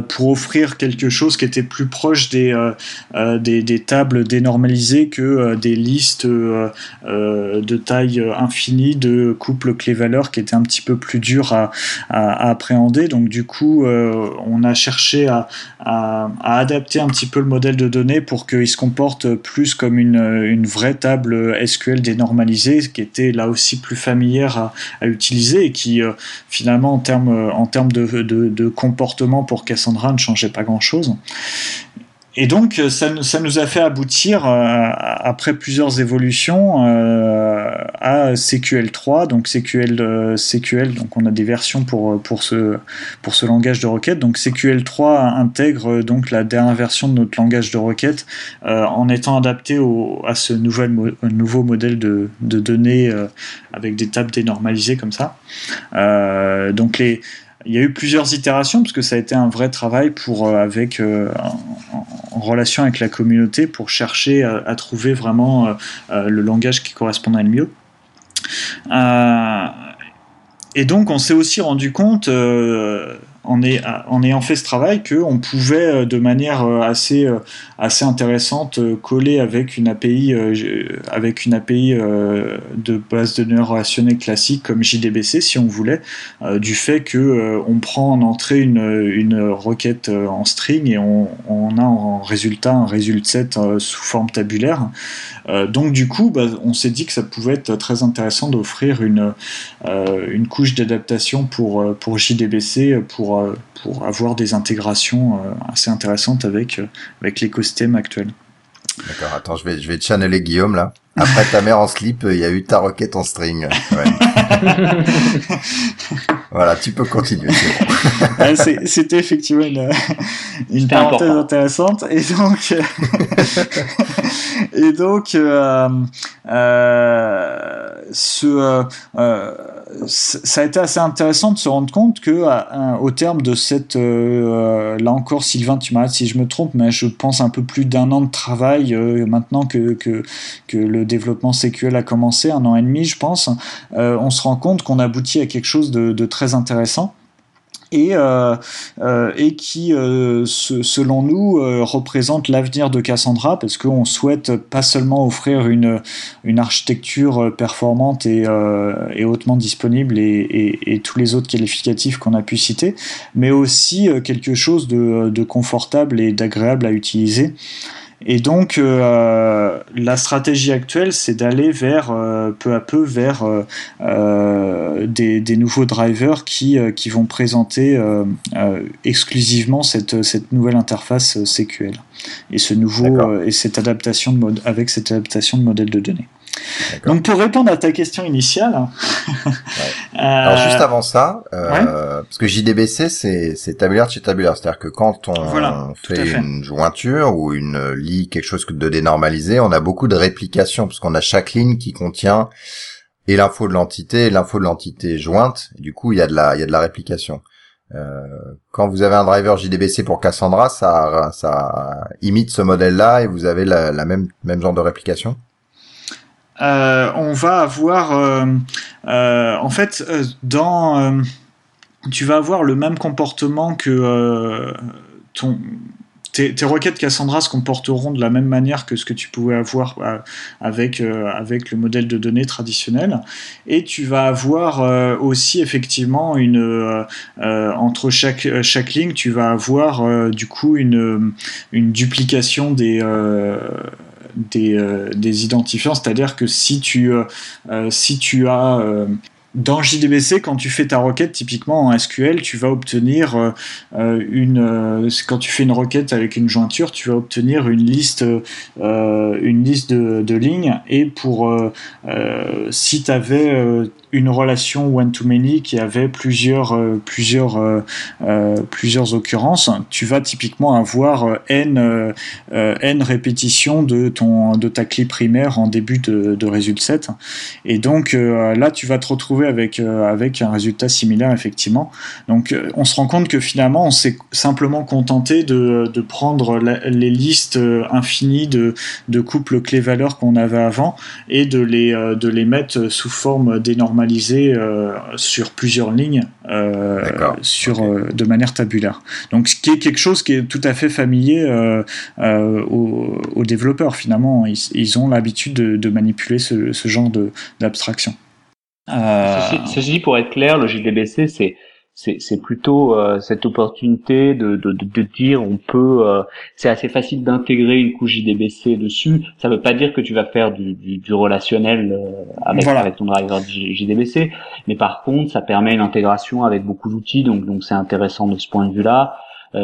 pour offrir quelque chose qui était plus proche des, euh, euh, des, tables dénormalisées que des listes de taille infinie de couples clés-valeurs qui étaient un petit peu plus dures à, à, appréhender. Donc du coup, on a cherché à, à, adapter un petit peu le modèle de données pour qu'il se comporte plus comme une, une vraie table SQL dénormalisée, qui était là aussi plus familière à, utiliser et qui finalement en termes en de, de, de comportement pour Cassandra ne changeait pas grand-chose. Et donc, ça, ça, nous a fait aboutir, euh, après plusieurs évolutions, euh, à CQL3. Donc, CQL, euh, CQL, donc on a des versions pour, pour, ce, pour ce langage de requête. Donc, CQL3 intègre donc la dernière version de notre langage de requête en étant adapté à ce nouvel, nouveau modèle de, de données avec des tables dénormalisées comme ça. donc, les il y a eu plusieurs itérations parce que ça a été un vrai travail pour euh, avec euh, en, relation avec la communauté pour chercher à, trouver vraiment euh, le langage qui correspondait le mieux. et donc on s'est aussi rendu compte en, ayant fait ce travail qu'on pouvait euh, de manière euh, assez, euh, assez intéressante coller avec une API, de base de données relationnelle classique comme JDBC si on voulait, du fait que on prend en entrée une, requête en string et on, a en résultat un résultat set sous forme tabulaire. donc du coup, bah, on s'est dit que ça pouvait être très intéressant d'offrir une, une couche d'adaptation pour, pour JDBC pour euh, pour, avoir des intégrations euh, assez intéressantes avec, euh, avec l'écosystème actuel. D'accord, attends, je vais, je vais channeler Guillaume là. Après ta mère en slip, il y a eu ta requête en string. voilà, tu peux continuer. C'était effectivement une, une parenthèse intéressante. Et donc, et donc, euh, euh, ce, euh, ça a été assez intéressant de se rendre compte que au terme de cette, euh, là encore, Sylvain, tu m'arrêtes si je me trompe, mais je pense un peu plus d'un an de travail maintenant que, que, que le développement SQL a commencé, un an et demi, je pense, euh, on se rend compte qu'on aboutit à quelque chose de, très intéressant. Et, euh, euh, qui, selon nous, représente l'avenir de Cassandra, parce qu'on souhaite pas seulement offrir une, architecture performante et, hautement disponible et, tous les autres qualificatifs qu'on a pu citer, mais aussi quelque chose de confortable et d'agréable à utiliser. Et donc, euh, la stratégie actuelle, c'est d'aller vers, euh, peu à peu, vers euh, des, des, nouveaux drivers qui, qui vont présenter exclusivement cette, cette nouvelle interface CQL et, ce nouveau, et cette adaptation de mode, avec cette adaptation de modèle de données. Donc pour répondre à ta question initiale. Alors juste avant ça, euh, parce que JDBC c'est c'est tabulaire chez tabulaire, c'est-à-dire que quand on fait, une jointure ou une lit quelque chose de dénormalisé, on a beaucoup de réplication parce qu'on a chaque ligne qui contient et l'info de l'entité et l'info de l'entité jointe. du coup il y a de la il y a de la réplication. Euh, quand vous avez un driver JDBC pour Cassandra, ça ça imite ce modèle-là et vous avez la, la même même genre de réplication? On va avoir, en fait, dans, tu vas avoir le même comportement que ton tes, requêtes Cassandra se comporteront de la même manière que ce que tu pouvais avoir euh, avec, euh, avec le modèle de données traditionnel. Et tu vas avoir euh, aussi effectivement une entre chaque, chaque ligne, tu vas avoir du coup une, une duplication des des, des, identifiants, c'est-à-dire que si tu, si tu as dans JDBC, quand tu fais ta requête, typiquement en SQL, tu vas obtenir euh, euh, une. Euh, quand tu fais une requête avec une jointure, tu vas obtenir une liste, une liste de, de, lignes. Et pour si tu avais une relation one-to-many qui avait plusieurs, euh, plusieurs, euh, euh, plusieurs occurrences, tu vas typiquement avoir n, n répétitions de, ton, de ta clé primaire en début de, résultat 7. Et donc là, tu vas te retrouver avec, avec un résultat similaire, effectivement. Donc on se rend compte que finalement, on s'est simplement contenté de, de prendre les listes infinies de, de couples clés-valeurs qu'on avait avant et de les, de les mettre sous forme d'énormes euh, sur plusieurs lignes euh, sur, euh, de manière tabulaire. Donc ce qui est quelque chose qui est tout à fait familier aux, développeurs finalement. Ils, ont l'habitude de, manipuler ce, genre d'abstraction. Ceci, ceci, pour être clair, le JDBC c'est c'est plutôt euh, cette opportunité de, de, de, dire on peut euh, c'est assez facile d'intégrer une couche JDBC dessus ça veut pas dire que tu vas faire du, du, du relationnel euh, avec, avec ton driver JDBC mais par contre ça permet une intégration avec beaucoup d'outils donc donc c'est intéressant de ce point de vue là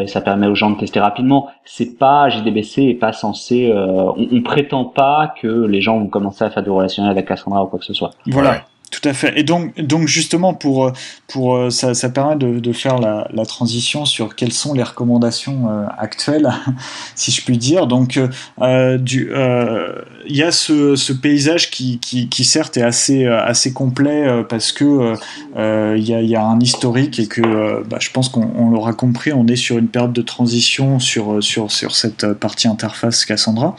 ça permet aux gens de tester rapidement. C'est pas JDBC est pas censé. on, on, prétend pas que les gens vont commencer à faire du relationnel avec Cassandra ou quoi que ce soit. Voilà. Tout à fait. Et donc, donc justement, pour, euh, pour euh, ça, ça permet de, de faire la, la, transition sur quelles sont les recommandations euh, actuelles, si je puis dire. Donc, euh, du, il y a ce, ce paysage qui, qui, qui, certes est assez, assez complet parce que il y, a, y, a, un historique et que bah, je pense qu'on l'aura compris, on est sur une période de transition sur, sur, sur cette partie interface Cassandra.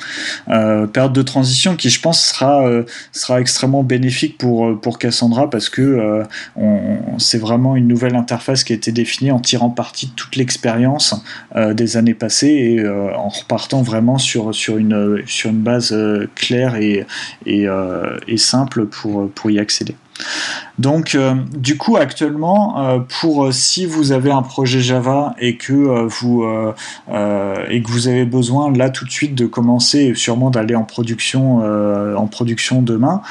période de transition qui, je pense, sera, sera extrêmement bénéfique pour, pour Cassandra parce que euh, c'est vraiment une nouvelle interface qui a été définie en tirant parti de toute l'expérience euh, des années passées et euh, en repartant vraiment sur, une, base claire et, simple pour y accéder. Donc, euh, du coup, actuellement, euh, pour euh, si vous avez un projet Java et que vous et que vous avez besoin là tout de suite de commencer et sûrement d'aller en production en production demain,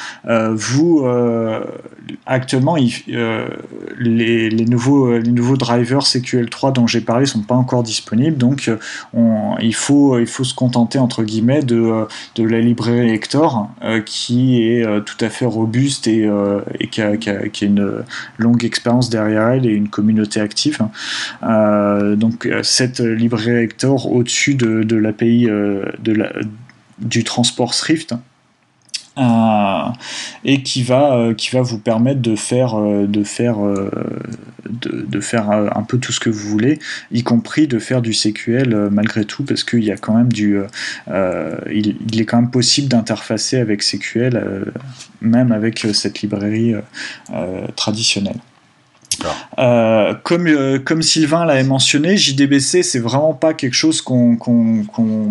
vous actuellement les, nouveaux les nouveaux drivers CQL3 dont j'ai parlé sont pas encore disponibles, donc on, il faut il faut se contenter entre guillemets de de la librairie Hector qui est tout à fait robuste et qui a, une longue expérience derrière elle et une communauté active. Euh, donc cette librairie Hector au-dessus de, l'API euh, du transport Swift. Euh, et qui va qui va vous permettre de faire de faire de, faire un peu tout ce que vous voulez y compris de faire du CQL malgré tout parce qu'il y a quand même du il, il, est quand même possible d'interfacer avec CQL même avec euh, cette librairie euh, euh, traditionnelle. Euh, comme, euh, comme Sylvain l'avait mentionné, JDBC, c'est vraiment pas quelque chose qu'on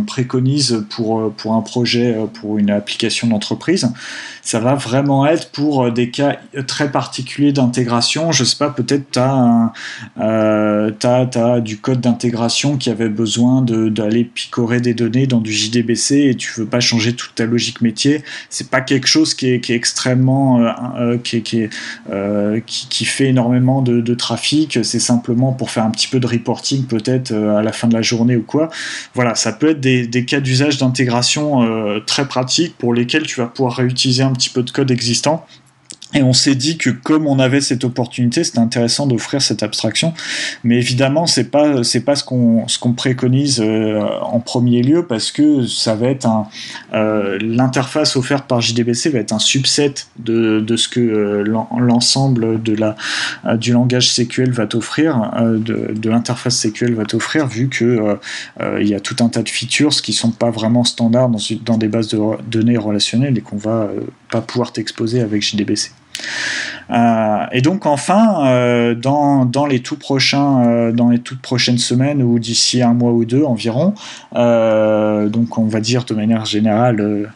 préconise pour, pour un projet, pour une application d'entreprise. Ça va vraiment être pour des cas très particuliers d'intégration. Je sais pas, peut-être tu as, euh, du code d'intégration qui avait besoin d'aller picorer des données dans du JDBC et tu veux pas changer toute ta logique métier. C'est pas quelque chose qui est, extrêmement. Euh, qui fait énormément de, trafic, c'est simplement pour faire un petit peu de reporting peut-être euh, à la fin de la journée ou quoi. Voilà, ça peut être des, cas d'usage d'intégration euh, très pratiques pour lesquels tu vas pouvoir réutiliser un petit peu de code existant et on s'est dit que comme on avait cette opportunité, c'était intéressant d'offrir cette abstraction. Mais évidemment, c'est pas c'est pas ce qu'on ce qu'on préconise euh, en premier lieu parce que ça va être un euh, l'interface offerte par JDBC va être un subset de, de ce que euh, l'ensemble de la du langage SQL va t'offrir, de, de l'interface SQL va t'offrir, vu que il y a tout un tas de features qui sont pas vraiment standards dans, dans des bases de données relationnelles et qu'on va pas pouvoir t'exposer avec JDBC. Euh, et donc enfin, euh, dans, dans, les tout prochains, euh, dans les toutes prochaines semaines ou d'ici un mois ou deux environ, donc on va dire de manière générale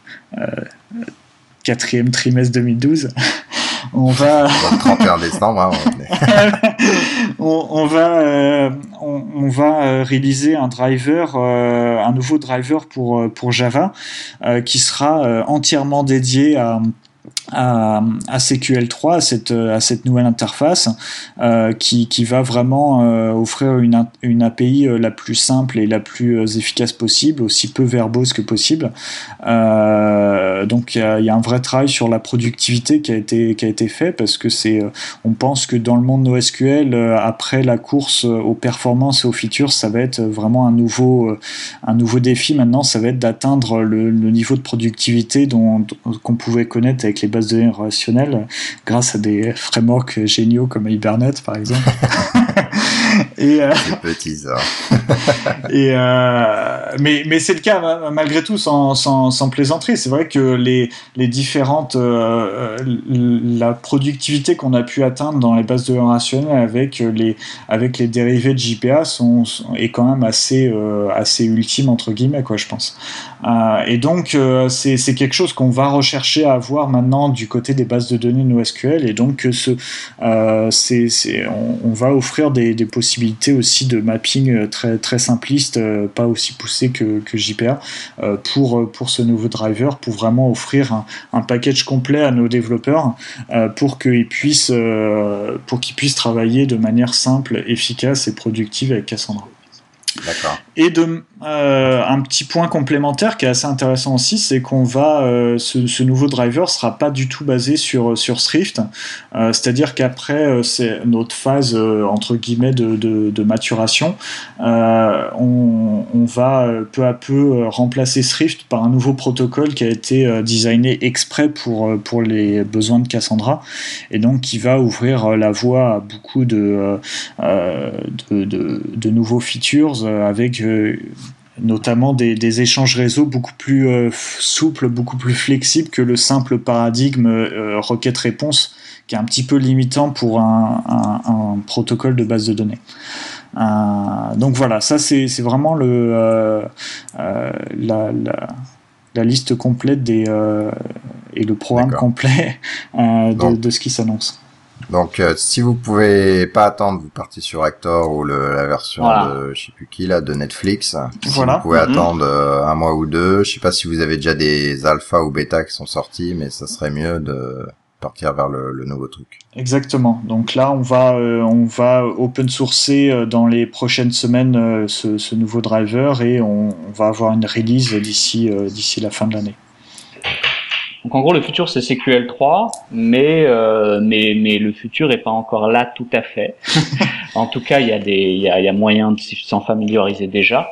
quatrième trimestre 2012. on va. 31 décembre. Hein, on, on, va, on, on, va réaliser un driver, un nouveau driver pour pour Java, qui sera entièrement dédié à à, à CQL3, à cette, à cette nouvelle interface euh, qui, qui, va vraiment euh, offrir une, une API euh, la plus simple et la plus efficace possible, aussi peu verbose que possible. Donc il y, a un vrai travail sur la productivité qui a été, qui a été fait parce que c'est, on pense que dans le monde NoSQL, après la course aux performances et aux features, ça va être vraiment un nouveau, un nouveau défi maintenant, ça va être d'atteindre le, le, niveau de productivité dont, qu'on pouvait connaître avec les bases de données relationnelles grâce à des frameworks géniaux comme Hibernate par exemple. et euh, petits et euh, mais mais c'est le cas malgré tout sans, sans, sans plaisanterie. C'est vrai que les les différentes euh, la productivité qu'on a pu atteindre dans les bases de données relationnelles avec les avec les dérivés de JPA sont, sont est quand même assez assez ultime entre guillemets quoi je pense. Et donc c'est c'est quelque chose qu'on va rechercher à avoir maintenant du côté des bases de données NoSQL et donc c'est on, va offrir des, possibilités aussi de mapping euh, très, très simpliste, euh, pas aussi poussé que, que JPA, euh, pour, pour ce nouveau driver, pour vraiment offrir un, un package complet à nos développeurs pour qu'ils puissent, pour qu'ils puissent travailler de manière simple, efficace et productive avec Cassandra. Et de, euh, un petit point complémentaire qui est assez intéressant aussi, c'est qu'on va, euh, ce, ce, nouveau driver sera pas du tout basé sur sur Swift, euh, c'est-à-dire qu'après euh, c'est notre phase euh, entre guillemets de, de, de maturation, euh, on, on, va peu à peu remplacer Swift par un nouveau protocole qui a été designé exprès pour pour les besoins de Cassandra. Et donc qui va ouvrir la voie à beaucoup de de, de, de nouveaux features avec notamment des, des, échanges réseau beaucoup plus euh, souples, beaucoup plus flexibles que le simple paradigme euh, requête-réponse qui est un petit peu limitant pour un, un, un protocole de base de données. Euh, donc voilà, ça c'est vraiment le, euh, euh, la, la, la, liste complète des, et le programme complet de, de, ce qui s'annonce. Donc, euh, si vous pouvez pas attendre, vous partez sur Actor ou le, la version voilà. de je sais plus qui là de Netflix. Si voilà. vous pouvez mm -hmm. attendre euh, un mois ou deux, je sais pas si vous avez déjà des alpha ou bêta qui sont sortis, mais ça serait mieux de partir vers le, le nouveau truc. Exactement. Donc là, on va euh, on va open sourcer euh, dans les prochaines semaines euh, ce, ce, nouveau driver et on, on, va avoir une release d'ici d'ici la fin de l'année. Donc en gros, le futur c'est CQL 3, mais euh, mais mais le futur est pas encore là tout à fait. en tout cas, il y a des il y a, y a moyen de s'en familiariser déjà.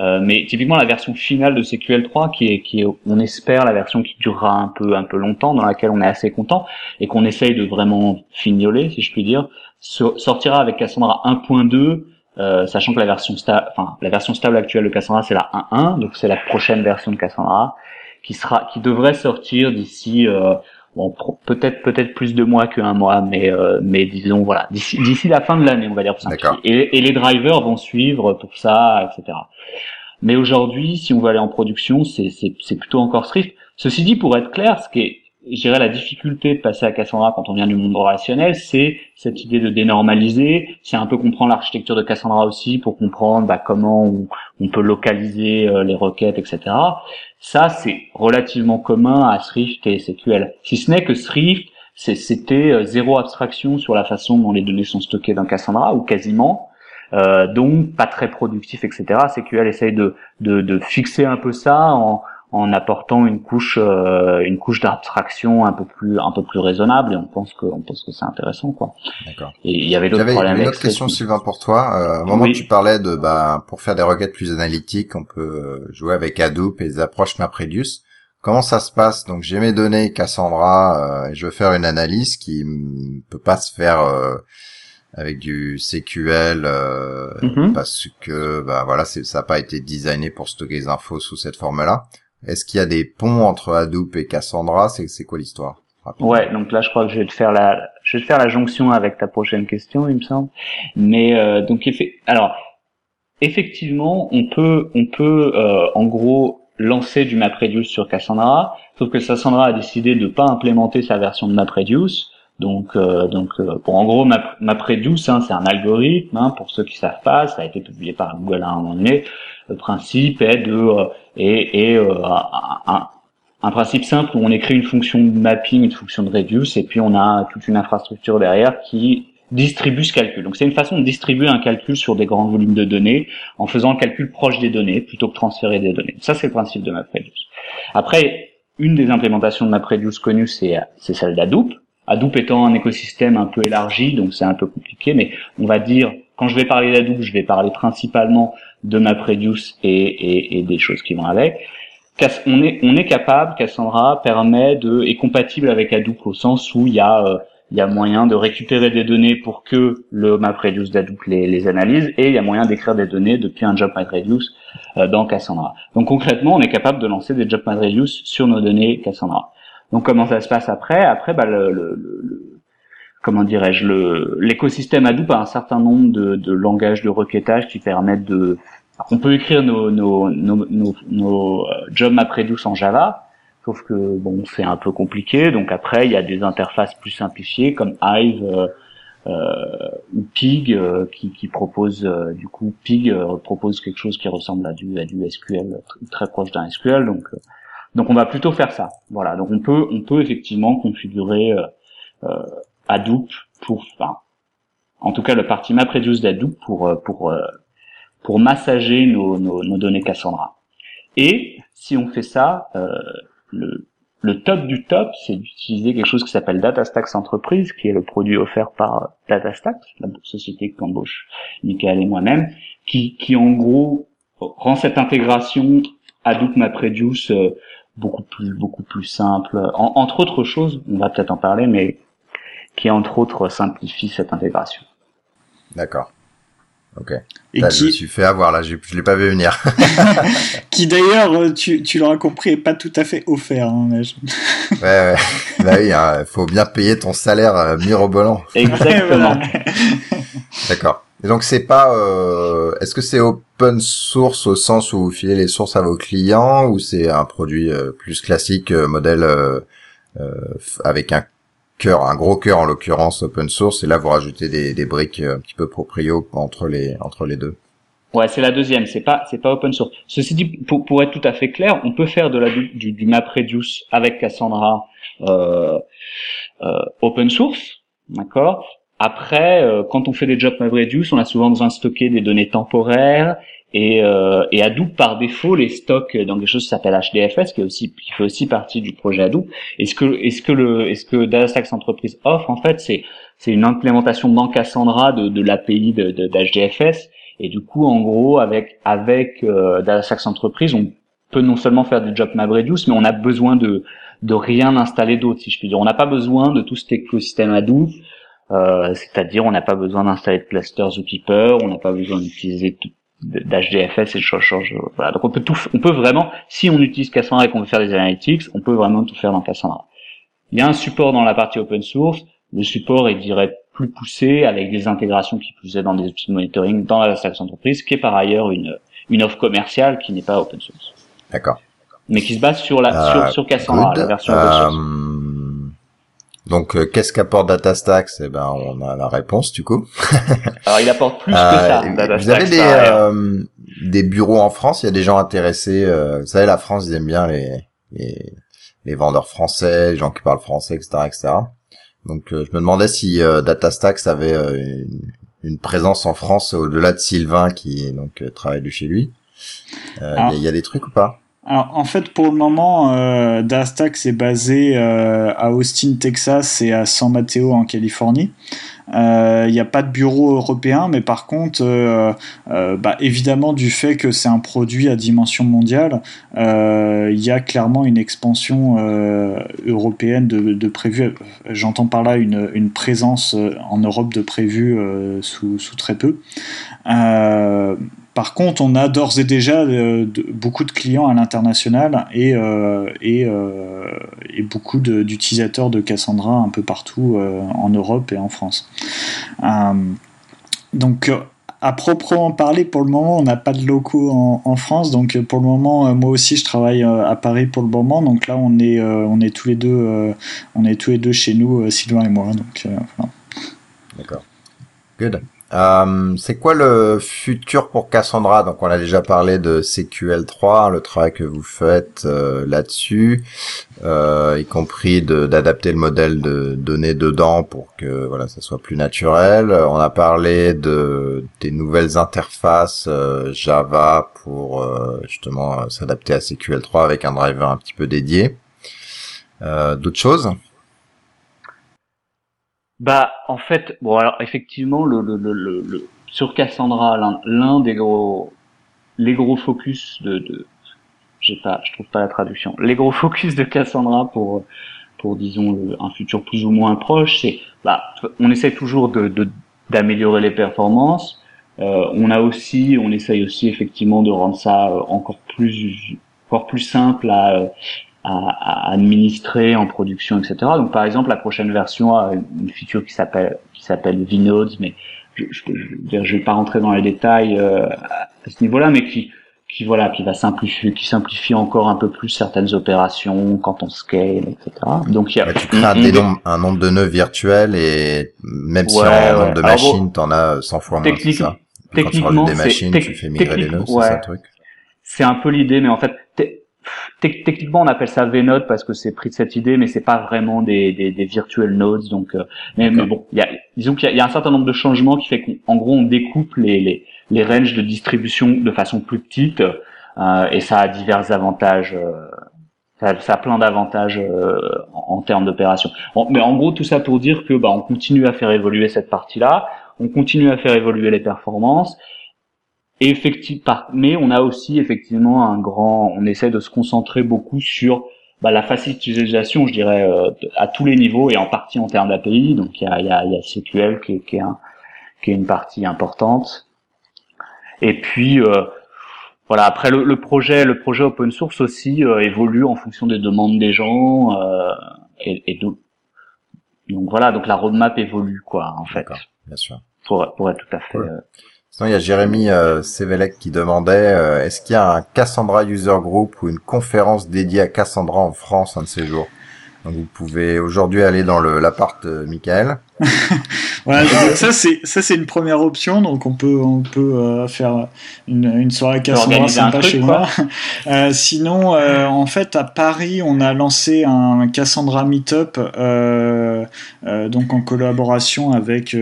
Euh, mais typiquement la version finale de CQL 3 qui est qui est on espère la version qui durera un peu un peu longtemps dans laquelle on est assez content et qu'on essaye de vraiment fignoler si je puis dire sortira avec Cassandra 1.2 euh, sachant que la version enfin la version stable actuelle de Cassandra c'est la 1.1 donc c'est la prochaine version de Cassandra qui sera, qui devrait sortir d'ici, euh, bon, peut-être peut-être plus de mois qu'un mois, mais euh, mais disons voilà, d'ici d'ici la fin de l'année, on va dire pour Et, et les drivers vont suivre pour ça, etc. Mais aujourd'hui, si on veut aller en production, c'est c'est plutôt encore strict. Ceci dit, pour être clair, ce qui est je dirais la difficulté de passer à Cassandra quand on vient du monde relationnel, c'est cette idée de dénormaliser, c'est un peu comprendre l'architecture de Cassandra aussi pour comprendre bah, comment on, peut localiser euh, les requêtes, etc. Ça, c'est relativement commun à Swift et SQL. Si ce n'est que Swift, c'était euh, zéro abstraction sur la façon dont les données sont stockées dans Cassandra, ou quasiment. Euh, donc pas très productif, etc. SQL essaye de, de, de fixer un peu ça en, en apportant une couche euh, une couche d'abstraction un peu plus un peu plus raisonnable et on pense que on pense que c'est intéressant quoi. D'accord. Et il y avait d'autres problèmes. Une autre question Sylvain pour toi. Euh, au moment oui. où tu parlais de bah pour faire des requêtes plus analytiques, on peut jouer avec Hadoop et les approches MapReduce. Comment ça se passe? Donc j'ai mes données Cassandra euh, et je veux faire une analyse qui ne peut pas se faire euh, avec du CQL euh, mm -hmm. parce que bah voilà ça n'a pas été designé pour stocker les infos sous cette forme là Est-ce qu'il y a des ponts entre Hadoop et Cassandra? C'est quoi l'histoire? Ouais, donc là je crois que je vais te faire la je vais te faire la jonction avec ta prochaine question, il me semble. Mais euh, donc alors effectivement, on peut on peut euh, en gros lancer du MapReduce sur Cassandra, sauf que Cassandra a décidé de pas implémenter sa version de MapReduce. Donc, euh, donc, euh, en gros, MapReduce, hein, c'est un algorithme. Hein, pour ceux qui savent pas, ça a été publié par Google à un moment donné. Le principe est de euh, et, euh, un, un, principe simple où on écrit une fonction de mapping, une fonction de reduce, et puis on a toute une infrastructure derrière qui distribue ce calcul. Donc c'est une façon de distribuer un calcul sur des grands volumes de données en faisant le calcul proche des données plutôt que transférer des données. Ça c'est le principe de MapReduce. Après, une des implémentations de MapReduce connues c'est celle d'Hadoop. Hadoop étant un écosystème un peu élargi, donc c'est un peu compliqué, mais on va dire quand je vais parler d'Hadoop, je vais parler principalement de MapReduce et, des choses qui vont avec. On est, on est capable, Cassandra permet de, est compatible avec Hadoop au sens où il y a euh, il y a moyen de récupérer des données pour que le MapReduce d'Hadoop les, les, analyse et il y a moyen d'écrire des données depuis un job MapReduce euh, dans Cassandra. Donc concrètement, on est capable de lancer des job MapReduce sur nos données Cassandra. Donc comment ça se passe après? Après, bah, le, le, le comment dirais-je, l'écosystème Hadoop a un certain nombre de, langages de requêtage qui permettent de on peut écrire nos, nos, nos, nos, nos euh, en Java, Sauf que bon, c'est un peu compliqué. Donc après, il y a des interfaces plus simplifiées comme Hive euh, euh ou Pig qui, qui propose du coup Pig propose quelque chose qui ressemble à du à du SQL très proche d'un SQL. Donc donc on va plutôt faire ça. Voilà. Donc on peut on peut effectivement configurer Hadoop pour enfin en tout cas le parti MapReduce d'Hadoop pour pour pour massager nos, nos, nos données Cassandra. Et si on fait ça, euh, le, le top du top, c'est d'utiliser quelque chose qui s'appelle DataStax Entreprise, qui est le produit offert par DataStax, la société qu'embauche Michael et moi-même, qui, qui en gros rend cette intégration Hadoop MapReduce euh, beaucoup plus beaucoup plus simple. entre autres choses, on va peut-être en parler, mais qui entre autres simplifie cette intégration. D'accord. Ok. Et qui... Je me suis fait avoir là, je, je l'ai pas vu venir. qui d'ailleurs, euh, tu, tu l'auras compris, est pas tout à fait offert. Hein, ouais, ouais. bah oui, hein, faut bien payer ton salaire euh, mirobolant. Exactement. D'accord. Et donc c'est pas, euh... est-ce que c'est open source au sens où vous filez les sources à vos clients ou c'est un produit euh, plus classique, modèle avec un cœur, un gros cœur en l'occurrence open source, et là vous rajoutez des, des briques un petit peu proprio entre les entre les deux? Ouais, c'est la deuxième, c'est pas c'est pas open source. Ceci dit, pour, pour être tout à fait clair, on peut faire de la du, du MapReduce avec Cassandra euh, euh, open source, d'accord? Après, euh, quand on fait des jobs MapReduce, on a souvent besoin de stocker des données temporaires et, euh, et Hadoop par défaut les stocks dans quelque chose qui s'appelle HDFS, qui est aussi qui fait aussi partie du projet Hadoop. Est-ce que est-ce que le est-ce que DataStax Entreprise offre en fait c'est c'est une implémentation dans Cassandra de, de l'API de, de, d'HDFS et du coup en gros avec avec euh, DataStax Entreprise on peut non seulement faire du job MapReduce mais on a besoin de de rien installer d'autre si je puis dire. On n'a pas besoin de tout cet écosystème Hadoop. Euh, c'est-à-dire on n'a pas besoin d'installer de clusters ou keeper, on n'a pas besoin d'utiliser d'HDFS et change, change voilà. Donc on peut tout on peut vraiment si on utilise Cassandra et qu'on veut faire des analytics on peut vraiment tout faire dans Cassandra. Il y a un support dans la partie open source. Le support est dirais plus poussé avec des intégrations qui plus dans des outils de monitoring dans la stack entreprise qui est par ailleurs une une offre commerciale qui n'est pas open source. D'accord. Mais qui se base sur la sur, euh, sur Cassandra la version open source. Euh, donc, euh, qu'est-ce qu'apporte DataStax? Eh ben, on a la réponse du coup. Alors, il apporte plus que ça. Euh, vous avez des, euh, des bureaux en France? Il y a des gens intéressés. vous savez, la France, ils aiment bien les, les, les vendeurs français, les gens qui parlent français, etc., etc. Donc, je me demandais si DataStax avait une, une, présence en France au-delà de Sylvain qui donc travaille de chez lui. Il y, a des trucs ou pas? En fait, pour le moment, euh, Dastax est basé euh, à Austin, Texas et à San Mateo en Californie. Il euh, n'y a pas de bureau européen, mais par contre, bah, évidemment, du fait que c'est un produit à dimension mondiale, il y a clairement une expansion européenne de, prévu. J'entends par là une, présence en Europe de prévu sous, très peu. Par contre, on a d'ores et déjà beaucoup de clients à l'international et, et, et, beaucoup d'utilisateurs de, Cassandra un peu partout en Europe et en France. donc à proprement parler, pour le moment, on n'a pas de locaux en, France. Donc, euh, pour le moment, euh, moi aussi, je travaille euh, à Paris pour le moment. Donc là, on est, on est tous les deux, on est tous les deux chez nous, Sylvain et moi. Donc, D'accord. Good. Euh, c'est quoi le futur pour Cassandra? Donc on a déjà parlé de CQL3, le travail que vous faites euh, là-dessus, euh, y compris d'adapter le modèle de données dedans pour que voilà ça soit plus naturel. On a parlé de des nouvelles interfaces euh, Java pour justement s'adapter à CQL3 avec un driver un petit peu dédié. D'autres choses? Bah, en fait, bon, alors effectivement, le, le, le, le sur Cassandra, l'un des gros, les gros focus de, de j'ai pas, je trouve pas la traduction. Les gros focus de Cassandra pour, pour disons un futur plus ou moins proche, c'est, bah, on essaie toujours de d'améliorer les performances. Euh, on a aussi, on essaye aussi effectivement de rendre ça euh, encore plus, encore plus simple à, à, administrer en production, etc. Donc par exemple, la prochaine version a une feature qui s'appelle qui s'appelle vNodes, mais je, je, je, vais pas rentrer dans les détails euh, à ce niveau-là, mais qui qui voilà, qui va simplifier, qui simplifie encore un peu plus certaines opérations quand on scale, etc. Donc il y a tu crées un, un, nombre de nœuds virtuels et même si en nombre de machines, t'en as 100 fois moins. que ça? Techniquement, quand tu des machines, tu fais migrer les nœuds, c'est ça le truc? C'est un peu l'idée, mais en fait, techniquement on appelle ça vNode parce que c'est pris de cette idée mais c'est pas vraiment des, des, des virtual nodes donc euh, mais, bon y a, disons qu'il y, a un certain nombre de changements qui fait qu'en gros on découpe les, les, les ranges de distribution de façon plus petite euh, et ça a divers avantages euh, ça, ça, a plein d'avantages euh, en, termes d'opération. Mais en gros tout ça pour dire que bah on continue à faire évoluer cette partie là on continue à faire évoluer les performances effectivement, mais on a aussi effectivement un grand, on essaie de se concentrer beaucoup sur bah, la facilitation, je dirais, euh, à tous les niveaux et en partie en termes d'API. Donc il y a, y, a, y a SQL qui est, qui, est un, qui est une partie importante. Et puis euh, voilà, après le, le, projet, le projet open source aussi euh, évolue en fonction des demandes des gens et, et donc, donc voilà, donc la roadmap évolue quoi en fait. Bien sûr. Pour, pour être tout à fait il y a Jérémy euh, qui demandait euh, est-ce qu'il y a un Cassandra User Group ou une conférence dédiée à Cassandra en France un de ces jours? Donc vous pouvez aujourd'hui aller dans l'appart euh, Michael. voilà, ça c'est ça c'est une première option, donc on peut on peut euh, faire une, une soirée Cassandra sympa chez moi. Euh, sinon, euh, en fait, à Paris, on a lancé un Cassandra Meetup, donc en collaboration avec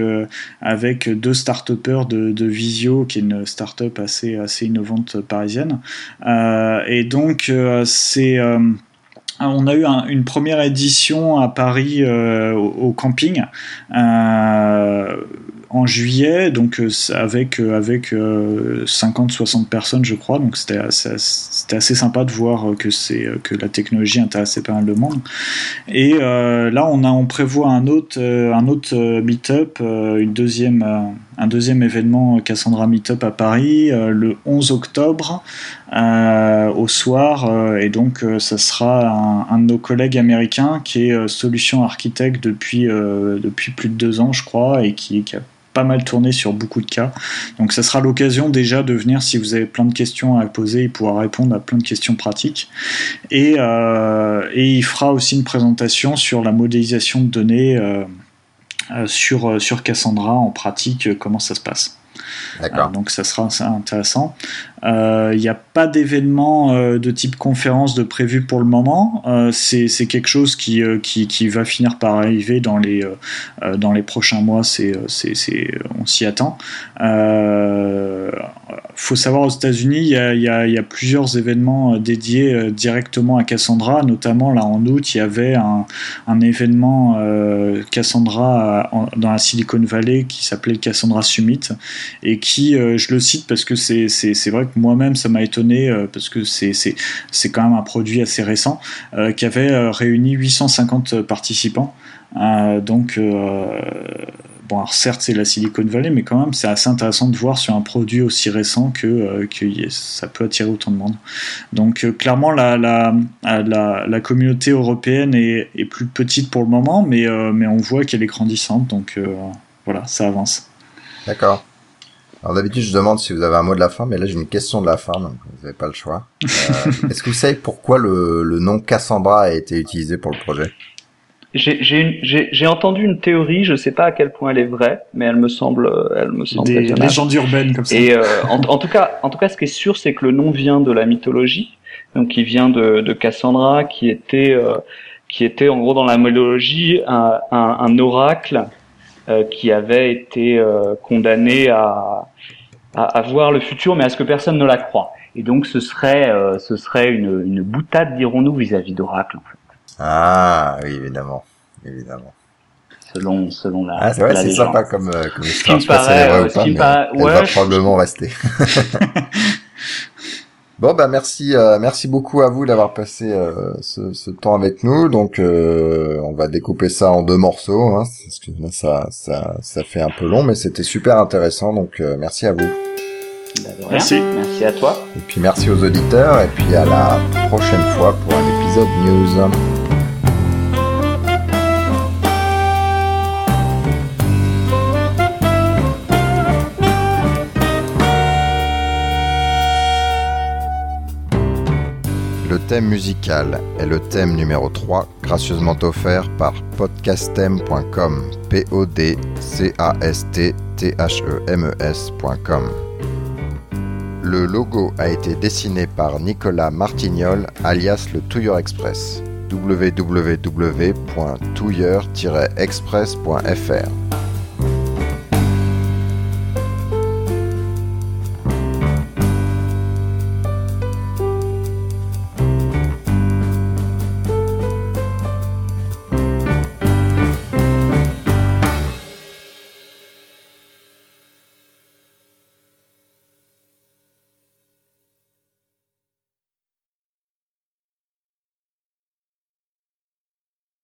avec deux start de, de Visio, qui est une start-up assez assez innovante parisienne. et donc c'est on a eu une première édition à Paris euh, au, camping euh, en juillet, donc euh, avec avec 50-60 personnes, je crois. Donc c'était assez sympa de voir que la technologie intéressait pas mal de monde. Et là, on a on prévoit un autre un autre meet-up, une deuxième un deuxième événement Cassandra Meetup à Paris le 11 octobre euh, au soir. Euh, et donc, euh, ça sera un, de nos collègues américains qui est solution architecte depuis, depuis plus de deux ans, je crois, et qui, a pas mal tourné sur beaucoup de cas. Donc ça sera l'occasion déjà de venir, si vous avez plein de questions à poser, et pouvoir répondre à plein de questions pratiques. Et il fera aussi une présentation sur la modélisation de données sur, sur Cassandra en pratique, comment ça se passe. D'accord. donc ça sera intéressant. Il euh, n'y a pas d'événement euh, de type conférence de prévu pour le moment. Euh, c'est quelque chose qui, qui, va finir par arriver dans les, dans les prochains mois. C'est on s'y attend. Il faut savoir aux États-Unis, il y a, plusieurs événements dédiés directement à Cassandra. Notamment là en août, il y avait un, un événement Cassandra dans la Silicon Valley qui s'appelait le Cassandra Summit et qui, je le cite parce que c'est vrai moi-même, ça m'a étonné euh, parce que c'est quand même un produit assez récent euh, qui avait euh, réuni 850 participants. donc bon, alors certes, c'est la Silicon Valley, mais quand même, c'est assez intéressant de voir sur un produit aussi récent que, que ça peut attirer autant de monde. Donc, clairement, la, la, la, communauté européenne est, est, plus petite pour le moment, mais, mais on voit qu'elle est grandissante. Donc, voilà, ça avance. D'accord. Alors d'habitude, je demande si vous avez un mot de la fin, mais là j'ai une question de la fin, donc vous n'avez pas le choix. Euh, Est-ce que vous savez pourquoi le, le, nom Cassandra a été utilisé pour le projet? J'ai entendu une théorie, je ne sais pas à quel point elle est vraie, mais elle me semble, elle me semble des légendes urbaines comme ça. Et euh, en, en, tout cas, en tout cas, ce qui est sûr, c'est que le nom vient de la mythologie, donc il vient de, de Cassandra, qui était, euh, qui était en gros dans la mythologie un, un, un oracle euh, qui avait été euh, condamné à, à, voir le futur, mais à ce que personne ne la croit. Et donc ce serait, euh, ce serait une, une boutade, dirons-nous, vis-à-vis d'Oracle. En fait. Ah oui, évidemment, évidemment. Selon, selon la. Ah, c'est vrai, c'est sympa comme, comme histoire. Ce qui me paraît, ouais, elle va probablement rester. Bon bah merci euh, merci beaucoup à vous d'avoir passé euh, ce, ce, temps avec nous. Donc euh, on va découper ça en deux morceaux hein, parce que là, ça ça ça fait un peu long mais c'était super intéressant donc euh, merci à vous. Merci. Merci à toi. Et puis merci aux auditeurs et puis à la prochaine fois pour un épisode news. Le thème musical est le thème numéro 3, gracieusement offert par podcastem.com. P-O-D-C-A-S-T-T-H-E-M-E-S.com. Le logo a été dessiné par Nicolas Martignol, alias le Touilleur Express. www.touilleur-express.fr